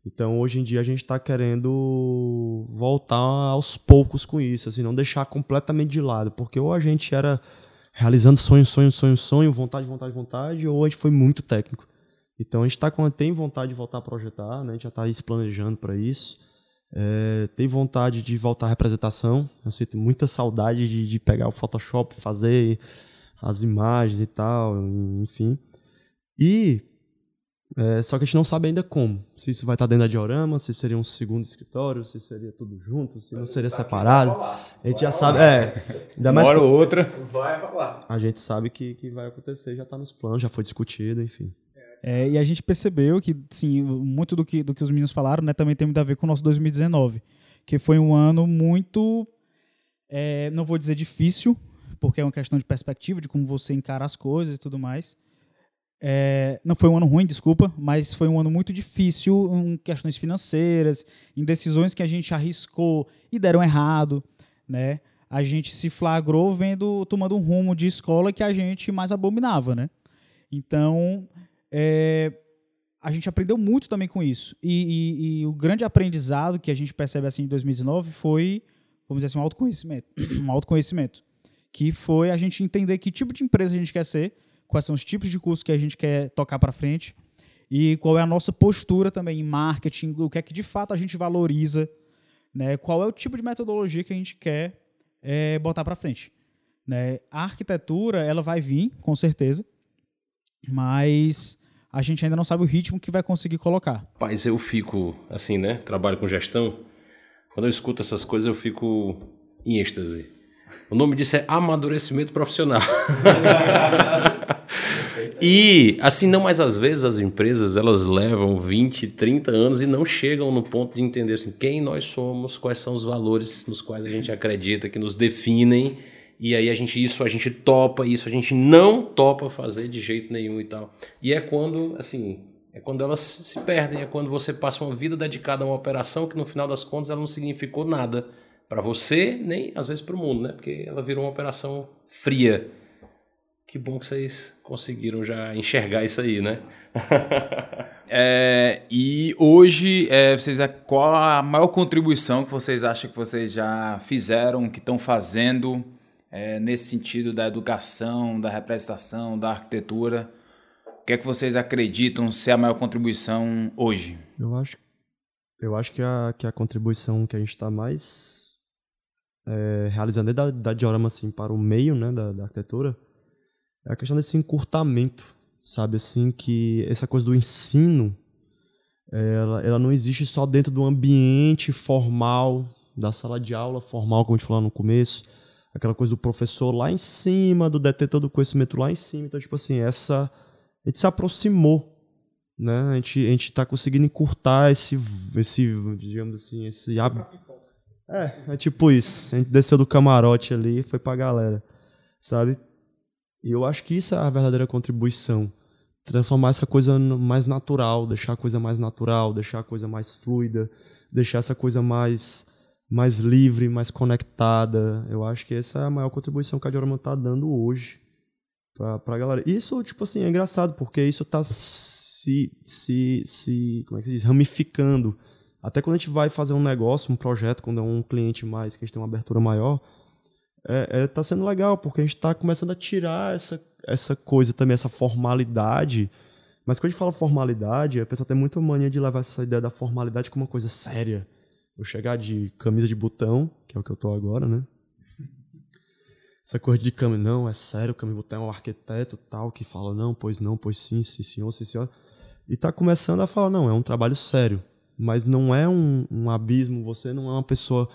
Então, hoje em dia, a gente está querendo voltar aos poucos com isso, assim, não deixar completamente de lado, porque ou a gente era realizando sonho, sonho, sonho, sonho, vontade, vontade, vontade, ou a gente foi muito técnico. Então, a gente tá com, tem vontade de voltar a projetar, né? a gente já está se planejando para isso. É, tem vontade de voltar à representação. Eu sinto muita saudade de, de pegar o Photoshop, fazer as imagens e tal, enfim. E é, só que a gente não sabe ainda como. Se isso vai estar dentro da diorama, se seria um segundo escritório, se seria tudo junto, se não seria separado. A gente já sabe. É, ainda mais. Ou outra. Vai rolar. A gente sabe que, que vai acontecer, já está nos planos, já foi discutido, enfim. É, e a gente percebeu que, sim, muito do que, do que os meninos falaram né, também tem muito a ver com o nosso 2019, que foi um ano muito, é, não vou dizer difícil, porque é uma questão de perspectiva, de como você encara as coisas e tudo mais. É, não foi um ano ruim, desculpa, mas foi um ano muito difícil em questões financeiras, em decisões que a gente arriscou e deram errado, né? A gente se flagrou vendo, tomando um rumo de escola que a gente mais abominava, né? Então, é, a gente aprendeu muito também com isso. E, e, e, o grande aprendizado que a gente percebe assim em 2019 foi, vamos dizer assim, um autoconhecimento. [clears throat] um autoconhecimento. Que foi a gente entender que tipo de empresa a gente quer ser, quais são os tipos de cursos que a gente quer tocar para frente e qual é a nossa postura também em marketing, o que é que de fato a gente valoriza, né? qual é o tipo de metodologia que a gente quer é, botar para frente. Né? A arquitetura ela vai vir, com certeza, mas a gente ainda não sabe o ritmo que vai conseguir colocar. Mas eu fico, assim, né? Trabalho com gestão. Quando eu escuto essas coisas, eu fico em êxtase. O nome disso é amadurecimento profissional. [laughs] e, assim, não mais às vezes as empresas elas levam 20, 30 anos e não chegam no ponto de entender assim, quem nós somos, quais são os valores nos quais a gente acredita, que nos definem. E aí a gente, isso a gente topa, isso a gente não topa fazer de jeito nenhum e tal. E é quando, assim, é quando elas se perdem, é quando você passa uma vida dedicada a uma operação que no final das contas ela não significou nada para você, nem às vezes para o mundo, né? Porque ela virou uma operação fria. Que bom que vocês conseguiram já enxergar isso aí, né? [laughs] é, e hoje, é, vocês, qual a maior contribuição que vocês acham que vocês já fizeram, que estão fazendo é, nesse sentido da educação, da representação, da arquitetura? O que é que vocês acreditam ser a maior contribuição hoje? Eu acho, eu acho que, a, que a contribuição que a gente está mais é, realizando da, da diorama assim, para o meio né, da, da arquitetura, é a questão desse encurtamento, sabe? Assim, que essa coisa do ensino, ela, ela não existe só dentro do ambiente formal, da sala de aula formal, como a gente falou no começo, aquela coisa do professor lá em cima, do detetor do conhecimento lá em cima. Então, tipo assim, essa. A gente se aproximou, né? A gente, a gente tá conseguindo encurtar esse, esse digamos assim, esse é, é tipo isso. A gente desceu do camarote ali e foi pra galera, sabe? E eu acho que isso é a verdadeira contribuição. Transformar essa coisa mais natural, deixar a coisa mais natural, deixar a coisa mais fluida, deixar essa coisa mais mais livre, mais conectada. Eu acho que essa é a maior contribuição que a Diorama tá dando hoje pra, pra galera. Isso, tipo assim, é engraçado, porque isso tá se, se, se como é que se diz? ramificando até quando a gente vai fazer um negócio, um projeto, quando é um cliente mais, que a gente tem uma abertura maior, é, é, tá sendo legal, porque a gente está começando a tirar essa, essa coisa também, essa formalidade. Mas quando a gente fala formalidade, a pessoa tem muita mania de levar essa ideia da formalidade como uma coisa séria. Eu chegar de camisa de botão, que é o que eu tô agora, né? [laughs] Essa coisa de câmera, não, é sério, camisa de botão é um arquiteto tal, que fala, não, pois não, pois sim, sim senhor, sim senhor. E tá começando a falar, não, é um trabalho sério mas não é um, um abismo, você não é uma pessoa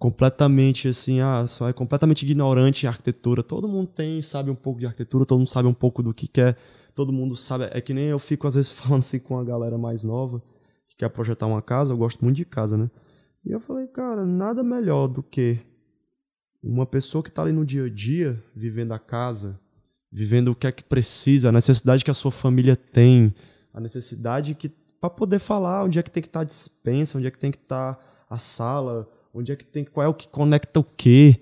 completamente assim, ah, só é completamente ignorante em arquitetura. Todo mundo tem, sabe um pouco de arquitetura, todo mundo sabe um pouco do que quer, todo mundo sabe. É que nem eu fico às vezes [laughs] falando assim com a galera mais nova que quer projetar uma casa, eu gosto muito de casa, né? E eu falei, cara, nada melhor do que uma pessoa que está ali no dia a dia, vivendo a casa, vivendo o que é que precisa, a necessidade que a sua família tem, a necessidade que para poder falar onde é que tem que estar tá a dispensa, onde é que tem que estar tá a sala, onde é que tem qual é o que conecta o quê.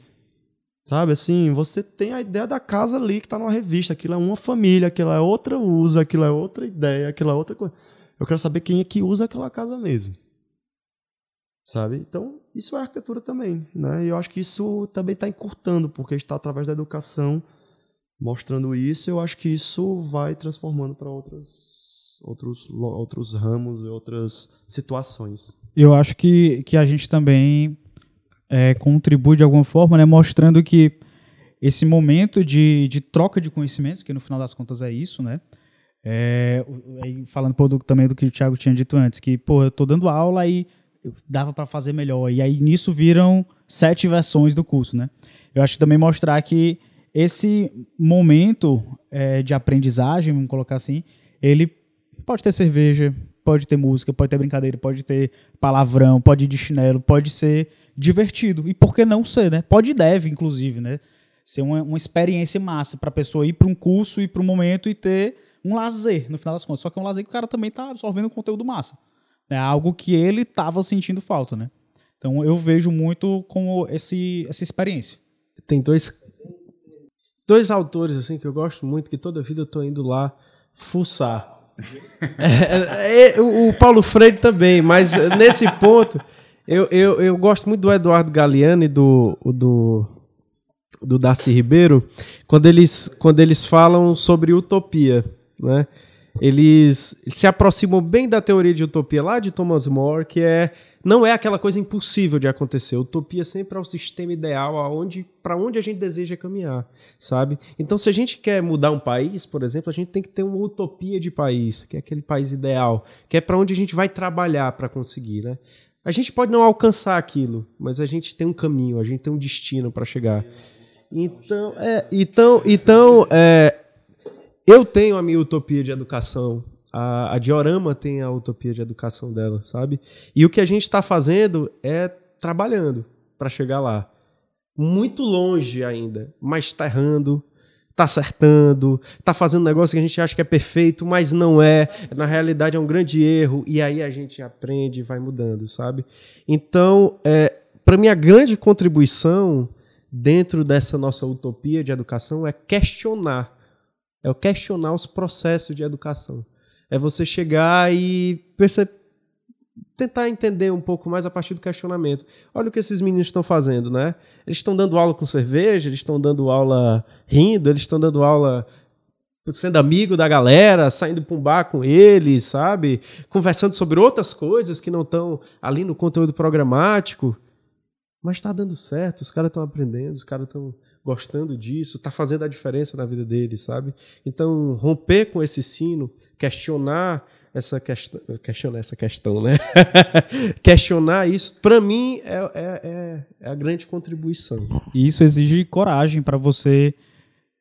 Sabe assim, você tem a ideia da casa ali que está numa revista, aquilo é uma família, aquilo é outra uso, aquilo é outra ideia, aquilo é outra coisa. Eu quero saber quem é que usa aquela casa mesmo. Sabe? Então, isso é arquitetura também. Né? E eu acho que isso também está encurtando, porque está através da educação mostrando isso. Eu acho que isso vai transformando para outros, outros, outros ramos e outras situações. Eu acho que, que a gente também é, contribui de alguma forma, né, mostrando que esse momento de, de troca de conhecimentos, que no final das contas é isso, né? É, falando do, também do que o Thiago tinha dito antes, que, pô, eu tô dando aula e dava para fazer melhor. E aí nisso viram sete versões do curso, né? Eu acho que também mostrar que esse momento é, de aprendizagem, vamos colocar assim, ele pode ter cerveja, pode ter música, pode ter brincadeira, pode ter palavrão, pode ir de chinelo, pode ser divertido. E por que não ser, né? Pode e deve, inclusive, né? Ser uma, uma experiência massa para a pessoa ir para um curso, ir para um momento e ter um lazer, no final das contas. Só que é um lazer que o cara também está absorvendo conteúdo massa. É algo que ele estava sentindo falta, né? Então eu vejo muito como esse, essa experiência. Tem dois, dois autores assim que eu gosto muito, que toda vida eu estou indo lá fuçar. É, é, o Paulo Freire também, mas nesse ponto eu, eu, eu gosto muito do Eduardo Galeano e do, do, do Darcy Ribeiro quando eles, quando eles falam sobre utopia, né? eles se aproximam bem da teoria de utopia lá de Thomas More, que é não é aquela coisa impossível de acontecer. Utopia sempre é o sistema ideal aonde para onde a gente deseja caminhar, sabe? Então, se a gente quer mudar um país, por exemplo, a gente tem que ter uma utopia de país, que é aquele país ideal, que é para onde a gente vai trabalhar para conseguir, né? A gente pode não alcançar aquilo, mas a gente tem um caminho, a gente tem um destino para chegar. Então, é, então, então, é, eu tenho a minha utopia de educação. A, a Diorama tem a utopia de educação dela, sabe? E o que a gente está fazendo é trabalhando para chegar lá. Muito longe ainda, mas está errando, está acertando, está fazendo um negócio que a gente acha que é perfeito, mas não é. Na realidade é um grande erro. E aí a gente aprende e vai mudando, sabe? Então, é, para mim, a grande contribuição dentro dessa nossa utopia de educação é questionar é questionar os processos de educação. É você chegar e perceber, tentar entender um pouco mais a partir do questionamento. Olha o que esses meninos estão fazendo, né? Eles estão dando aula com cerveja, eles estão dando aula rindo, eles estão dando aula sendo amigo da galera, saindo para um bar com eles, sabe? Conversando sobre outras coisas que não estão ali no conteúdo programático. Mas está dando certo, os caras estão aprendendo, os caras estão gostando disso, está fazendo a diferença na vida deles, sabe? Então, romper com esse sino, questionar essa questão, questionar essa questão, né? [laughs] questionar isso, para mim é, é, é, é, a grande contribuição. E isso exige coragem para você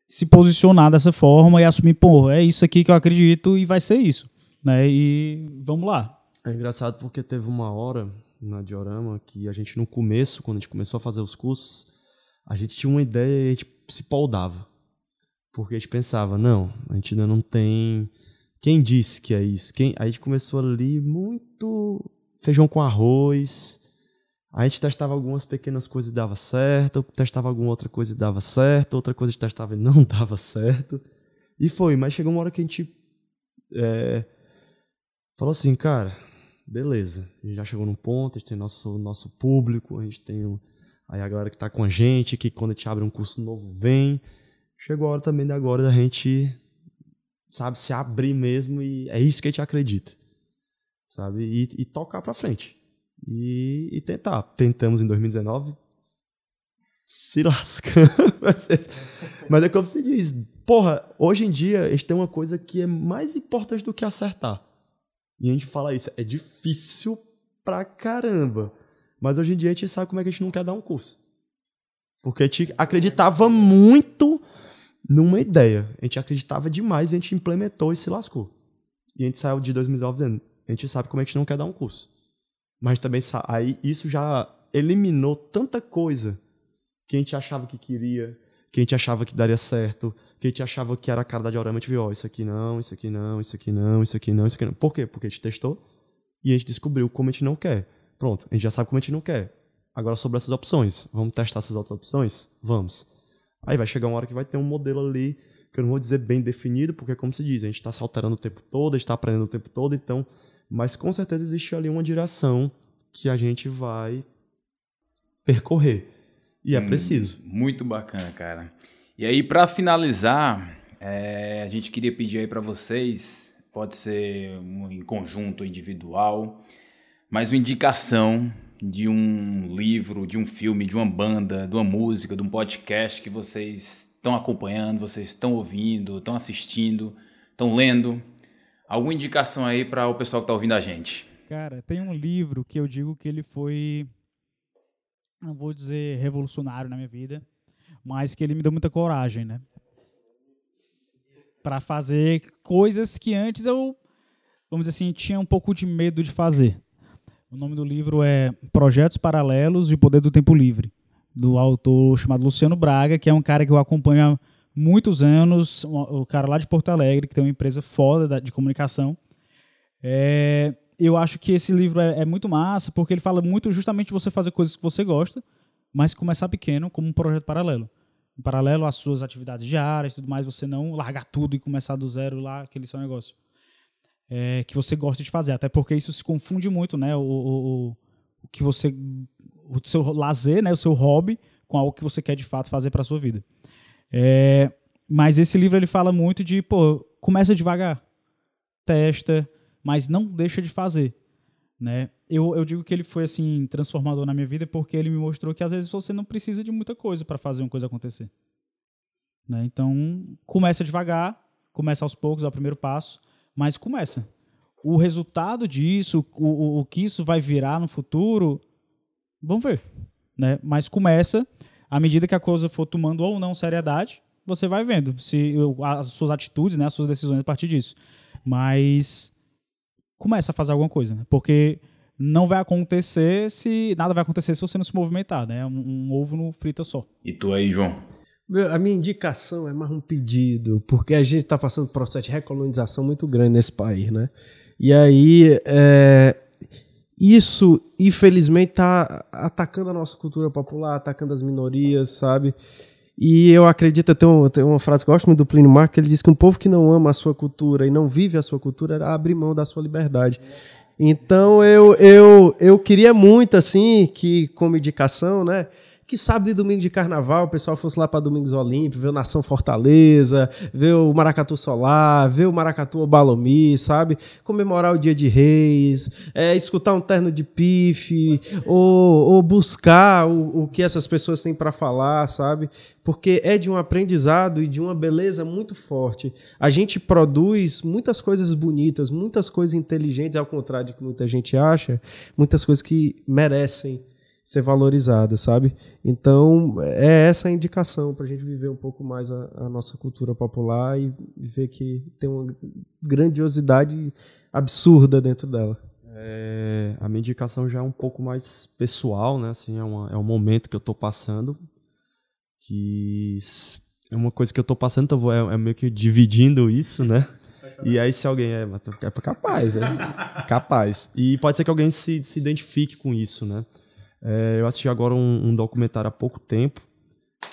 se posicionar dessa forma e assumir, pô, é isso aqui que eu acredito e vai ser isso, né? E vamos lá. É engraçado porque teve uma hora na Diorama que a gente no começo, quando a gente começou a fazer os cursos, a gente tinha uma ideia e a gente se poldava. Porque a gente pensava, não, a gente ainda não tem. Quem disse que é isso? Quem... Aí a gente começou ali muito feijão com arroz. Aí a gente testava algumas pequenas coisas e dava certo, testava alguma outra coisa e dava certo, outra coisa a gente testava e não [laughs] dava certo. E foi, mas chegou uma hora que a gente é, falou assim, cara, beleza, a gente já chegou num ponto, a gente tem nosso, nosso público, a gente tem Aí a galera que está com a gente, que quando a gente abre um curso novo vem. Chegou a hora também de agora da gente, sabe, se abrir mesmo e é isso que a gente acredita. Sabe? E, e tocar para frente. E, e, tentar. Tentamos em 2019. Se lascando. [laughs] Mas é como se diz. Porra, hoje em dia a gente tem uma coisa que é mais importante do que acertar. E a gente fala isso. É difícil pra caramba. Mas hoje em dia a gente sabe como é que a gente não quer dar um curso. Porque a gente acreditava muito numa ideia. A gente acreditava demais, a gente implementou e se lascou. E a gente saiu de 2019 dizendo, a gente sabe como é que a gente não quer dar um curso. Mas também aí isso já eliminou tanta coisa que a gente achava que queria, que a gente achava que daria certo, que a gente achava que era a cara da diorama, a gente viu, ó, isso aqui não, isso aqui não, isso aqui não, isso aqui não, isso aqui não. Por quê? Porque a gente testou e a gente descobriu como a gente não quer. Pronto, a gente já sabe como a gente não quer. Agora sobre essas opções, vamos testar essas outras opções? Vamos. Aí vai chegar uma hora que vai ter um modelo ali, que eu não vou dizer bem definido, porque como se diz, a gente está se alterando o tempo todo, a gente está aprendendo o tempo todo, então Mas com certeza existe ali uma direção que a gente vai percorrer. E é Hum, preciso. Muito bacana, cara. E aí, para finalizar, é, a gente queria pedir aí para vocês, pode ser um, em conjunto individual, mas uma indicação de um livro, de um filme, de uma banda, de uma música, de um podcast que vocês estão acompanhando, vocês estão ouvindo, estão assistindo, estão lendo. Alguma indicação aí para o pessoal que está ouvindo a gente? Cara, tem um livro que eu digo que ele foi, não vou dizer revolucionário na minha vida, mas que ele me deu muita coragem, né? Para fazer coisas que antes eu, vamos dizer assim, tinha um pouco de medo de fazer. O nome do livro é Projetos Paralelos e o Poder do Tempo Livre, do autor chamado Luciano Braga, que é um cara que eu acompanho há muitos anos, o cara lá de Porto Alegre, que tem uma empresa foda da- de comunicação. É, eu acho que esse livro é, é muito massa, porque ele fala muito justamente de você fazer coisas que você gosta, mas começar pequeno, como um projeto paralelo. Em paralelo às suas atividades diárias e tudo mais, você não largar tudo e começar do zero lá, aquele seu negócio. É, que você gosta de fazer, até porque isso se confunde muito, né? O, o, o- que você. O seu lazer, né? O seu hobby com algo que você quer de fato fazer para sua vida. É, mas esse livro ele fala muito de, pô, começa devagar, testa, mas não deixa de fazer, né? Eu, eu digo que ele foi assim transformador na minha vida porque ele me mostrou que às vezes você não precisa de muita coisa para fazer uma coisa acontecer, né? Então começa devagar, começa aos poucos, é o primeiro passo, mas começa. O resultado disso, o, o, o que isso vai virar no futuro, vamos ver, né? Mas começa à medida que a coisa for tomando ou não seriedade, você vai vendo se as suas atitudes, né, as suas decisões a partir disso. Mas começa a fazer alguma coisa, né? Porque não vai acontecer se nada vai acontecer se você não se movimentar, né? Um, um ovo não frita só. E tu aí, João? Meu, A minha indicação é mais um pedido, porque a gente está passando por um processo de recolonização muito grande nesse país, né? E aí, é, isso, infelizmente, está atacando a nossa cultura popular, atacando as minorias, sabe? E eu acredito, tenho uma frase que eu gosto muito do Plínio Marco, que ele diz que um povo que não ama a sua cultura e não vive a sua cultura abre mão da sua liberdade. Então eu, eu, eu queria muito, assim, que como indicação, né? Que sábado e domingo de carnaval o pessoal fosse lá para Domingos Olímpio, ver o Nação Fortaleza, ver o Maracatu Solar, ver o Maracatu Obalomi, sabe? Comemorar o Dia de Reis, é, escutar um terno de pife, ou, ou buscar o, o que essas pessoas têm para falar, sabe? Porque é de um aprendizado e de uma beleza muito forte. A gente produz muitas coisas bonitas, muitas coisas inteligentes, ao contrário do que muita gente acha, muitas coisas que merecem ser valorizadas, sabe? Então, é essa a indicação para a gente viver um pouco mais a, a nossa cultura popular e ver que tem uma grandiosidade absurda dentro dela. É, a minha indicação já é um pouco mais pessoal, né? Assim, é, uma- é um momento que eu tô passando que é uma coisa que eu tô passando, então é, é meio que dividindo isso, né? E aí se alguém é, é capaz, é capaz. E pode ser que alguém se, se identifique com isso, né? É, eu assisti agora um, um documentário há pouco tempo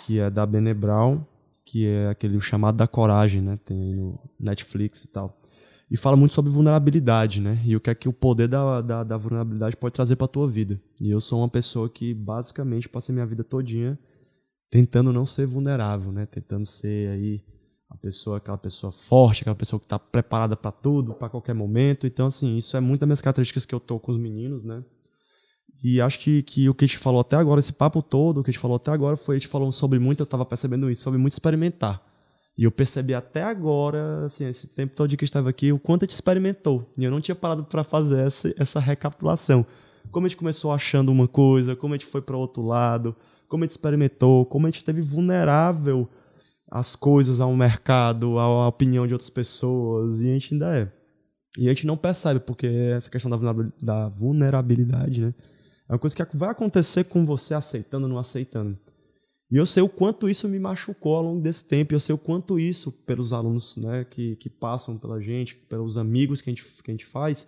que é da Bene Brown, que é aquele chamado da coragem, né? Tem no Netflix e tal e fala muito sobre vulnerabilidade, né? E o que é que o poder da, da, da vulnerabilidade pode trazer para tua vida. E eu sou uma pessoa que basicamente passei minha vida todinha tentando não ser vulnerável, né? Tentando ser aí a pessoa, aquela pessoa forte, aquela pessoa que está preparada para tudo, para qualquer momento. Então, assim, isso é muito das minhas características que eu tô com os meninos, né? E acho que, que o que a gente falou até agora, esse papo todo, o que a gente falou até agora foi, a gente falou sobre muito, eu estava percebendo isso, sobre muito experimentar. E eu percebi até agora, assim, esse tempo todo que estava aqui, o quanto a gente experimentou. E eu não tinha parado para fazer essa, essa recapitulação. Como a gente começou achando uma coisa, como a gente foi para outro lado, como a gente experimentou, como a gente esteve vulnerável às coisas, ao mercado, à opinião de outras pessoas, e a gente ainda é. E a gente não percebe, porque essa questão da vulnerabilidade, né? É uma coisa que vai acontecer com você aceitando ou não aceitando. E eu sei o quanto isso me machucou ao longo desse tempo, e eu sei o quanto isso, pelos alunos né, que, que passam pela gente, pelos amigos que a, gente, que a gente faz,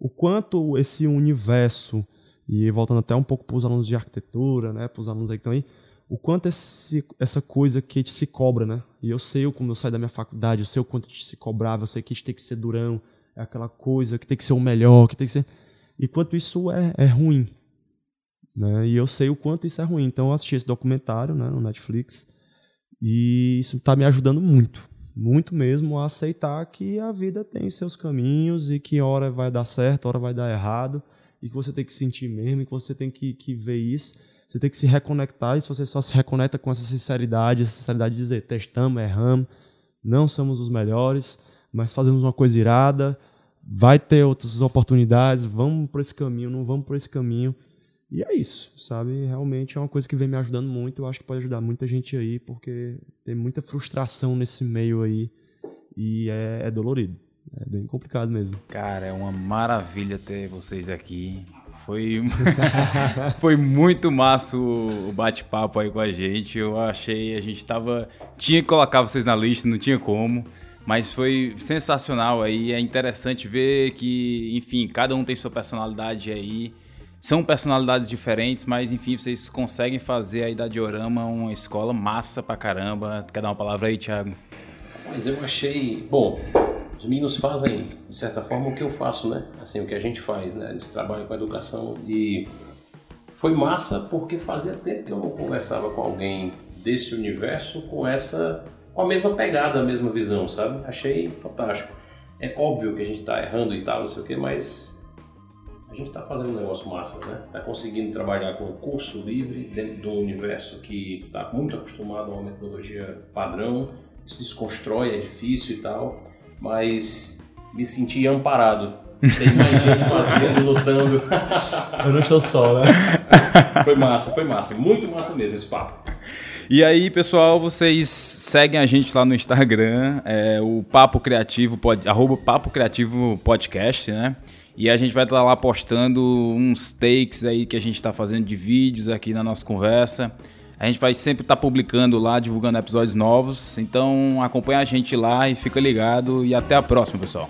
o quanto esse universo, e voltando até um pouco para os alunos de arquitetura, né, para os alunos aí que estão aí, o quanto esse, essa coisa que a gente se cobra, né? E eu sei como eu saí da minha faculdade, eu sei o quanto a gente se cobrava, eu sei que a gente tem que ser durão, é aquela coisa que tem que ser o melhor, que tem que ser. Enquanto isso é, é ruim. Né? E eu sei o quanto isso é ruim. Então eu assisti esse documentário né, no Netflix e isso está me ajudando muito. Muito mesmo a aceitar que a vida tem seus caminhos e que hora vai dar certo, hora vai dar errado e que você tem que sentir mesmo, e que você tem que, que ver isso. Você tem que se reconectar, e se você só se reconecta com essa sinceridade, essa sinceridade de dizer, testamos, erramos, não somos os melhores, mas fazemos uma coisa irada, vai ter outras oportunidades, vamos por esse caminho, não vamos por esse caminho. E é isso, sabe? Realmente é uma coisa que vem me ajudando muito. Eu acho que pode ajudar muita gente aí, porque tem muita frustração nesse meio aí e é, é dolorido. É bem complicado mesmo. Cara, é uma maravilha ter vocês aqui. Foi, [laughs] foi muito massa o bate-papo aí com a gente. Eu achei, a gente tava. Tinha que colocar vocês na lista, não tinha como. Mas foi sensacional aí. É interessante ver que, enfim, cada um tem sua personalidade aí. São personalidades diferentes, mas enfim, vocês conseguem fazer aí da Diorama uma escola massa pra caramba. Quer dar uma palavra aí, Thiago? Mas eu achei. Bom, os meninos fazem, de certa forma, o que eu faço, né? Assim, o que a gente faz, né? A gente trabalha com educação e foi massa porque fazia tempo que eu não conversava com alguém desse universo com essa, com a mesma pegada, a mesma visão, sabe? Achei fantástico. É óbvio que a gente está errando e tal, não sei o que, mas a gente está fazendo um negócio massa, né? Está conseguindo trabalhar com um curso livre dentro de um universo que está muito acostumado a uma metodologia padrão, isso desconstrói, é difícil e tal mas me senti amparado. Tem mais [laughs] gente fazendo, lutando. Eu não estou só, né? [laughs] Foi massa, foi massa. Muito massa mesmo esse papo. E aí, pessoal, vocês seguem a gente lá no Instagram, é, o Papo Criativo, pod, arroba Papo Criativo Podcast, né? E a gente vai estar lá postando uns takes aí que a gente está fazendo de vídeos aqui na nossa conversa. A gente vai sempre estar tá publicando lá, divulgando episódios novos. Então acompanha a gente lá e fica ligado. E até a próxima, pessoal.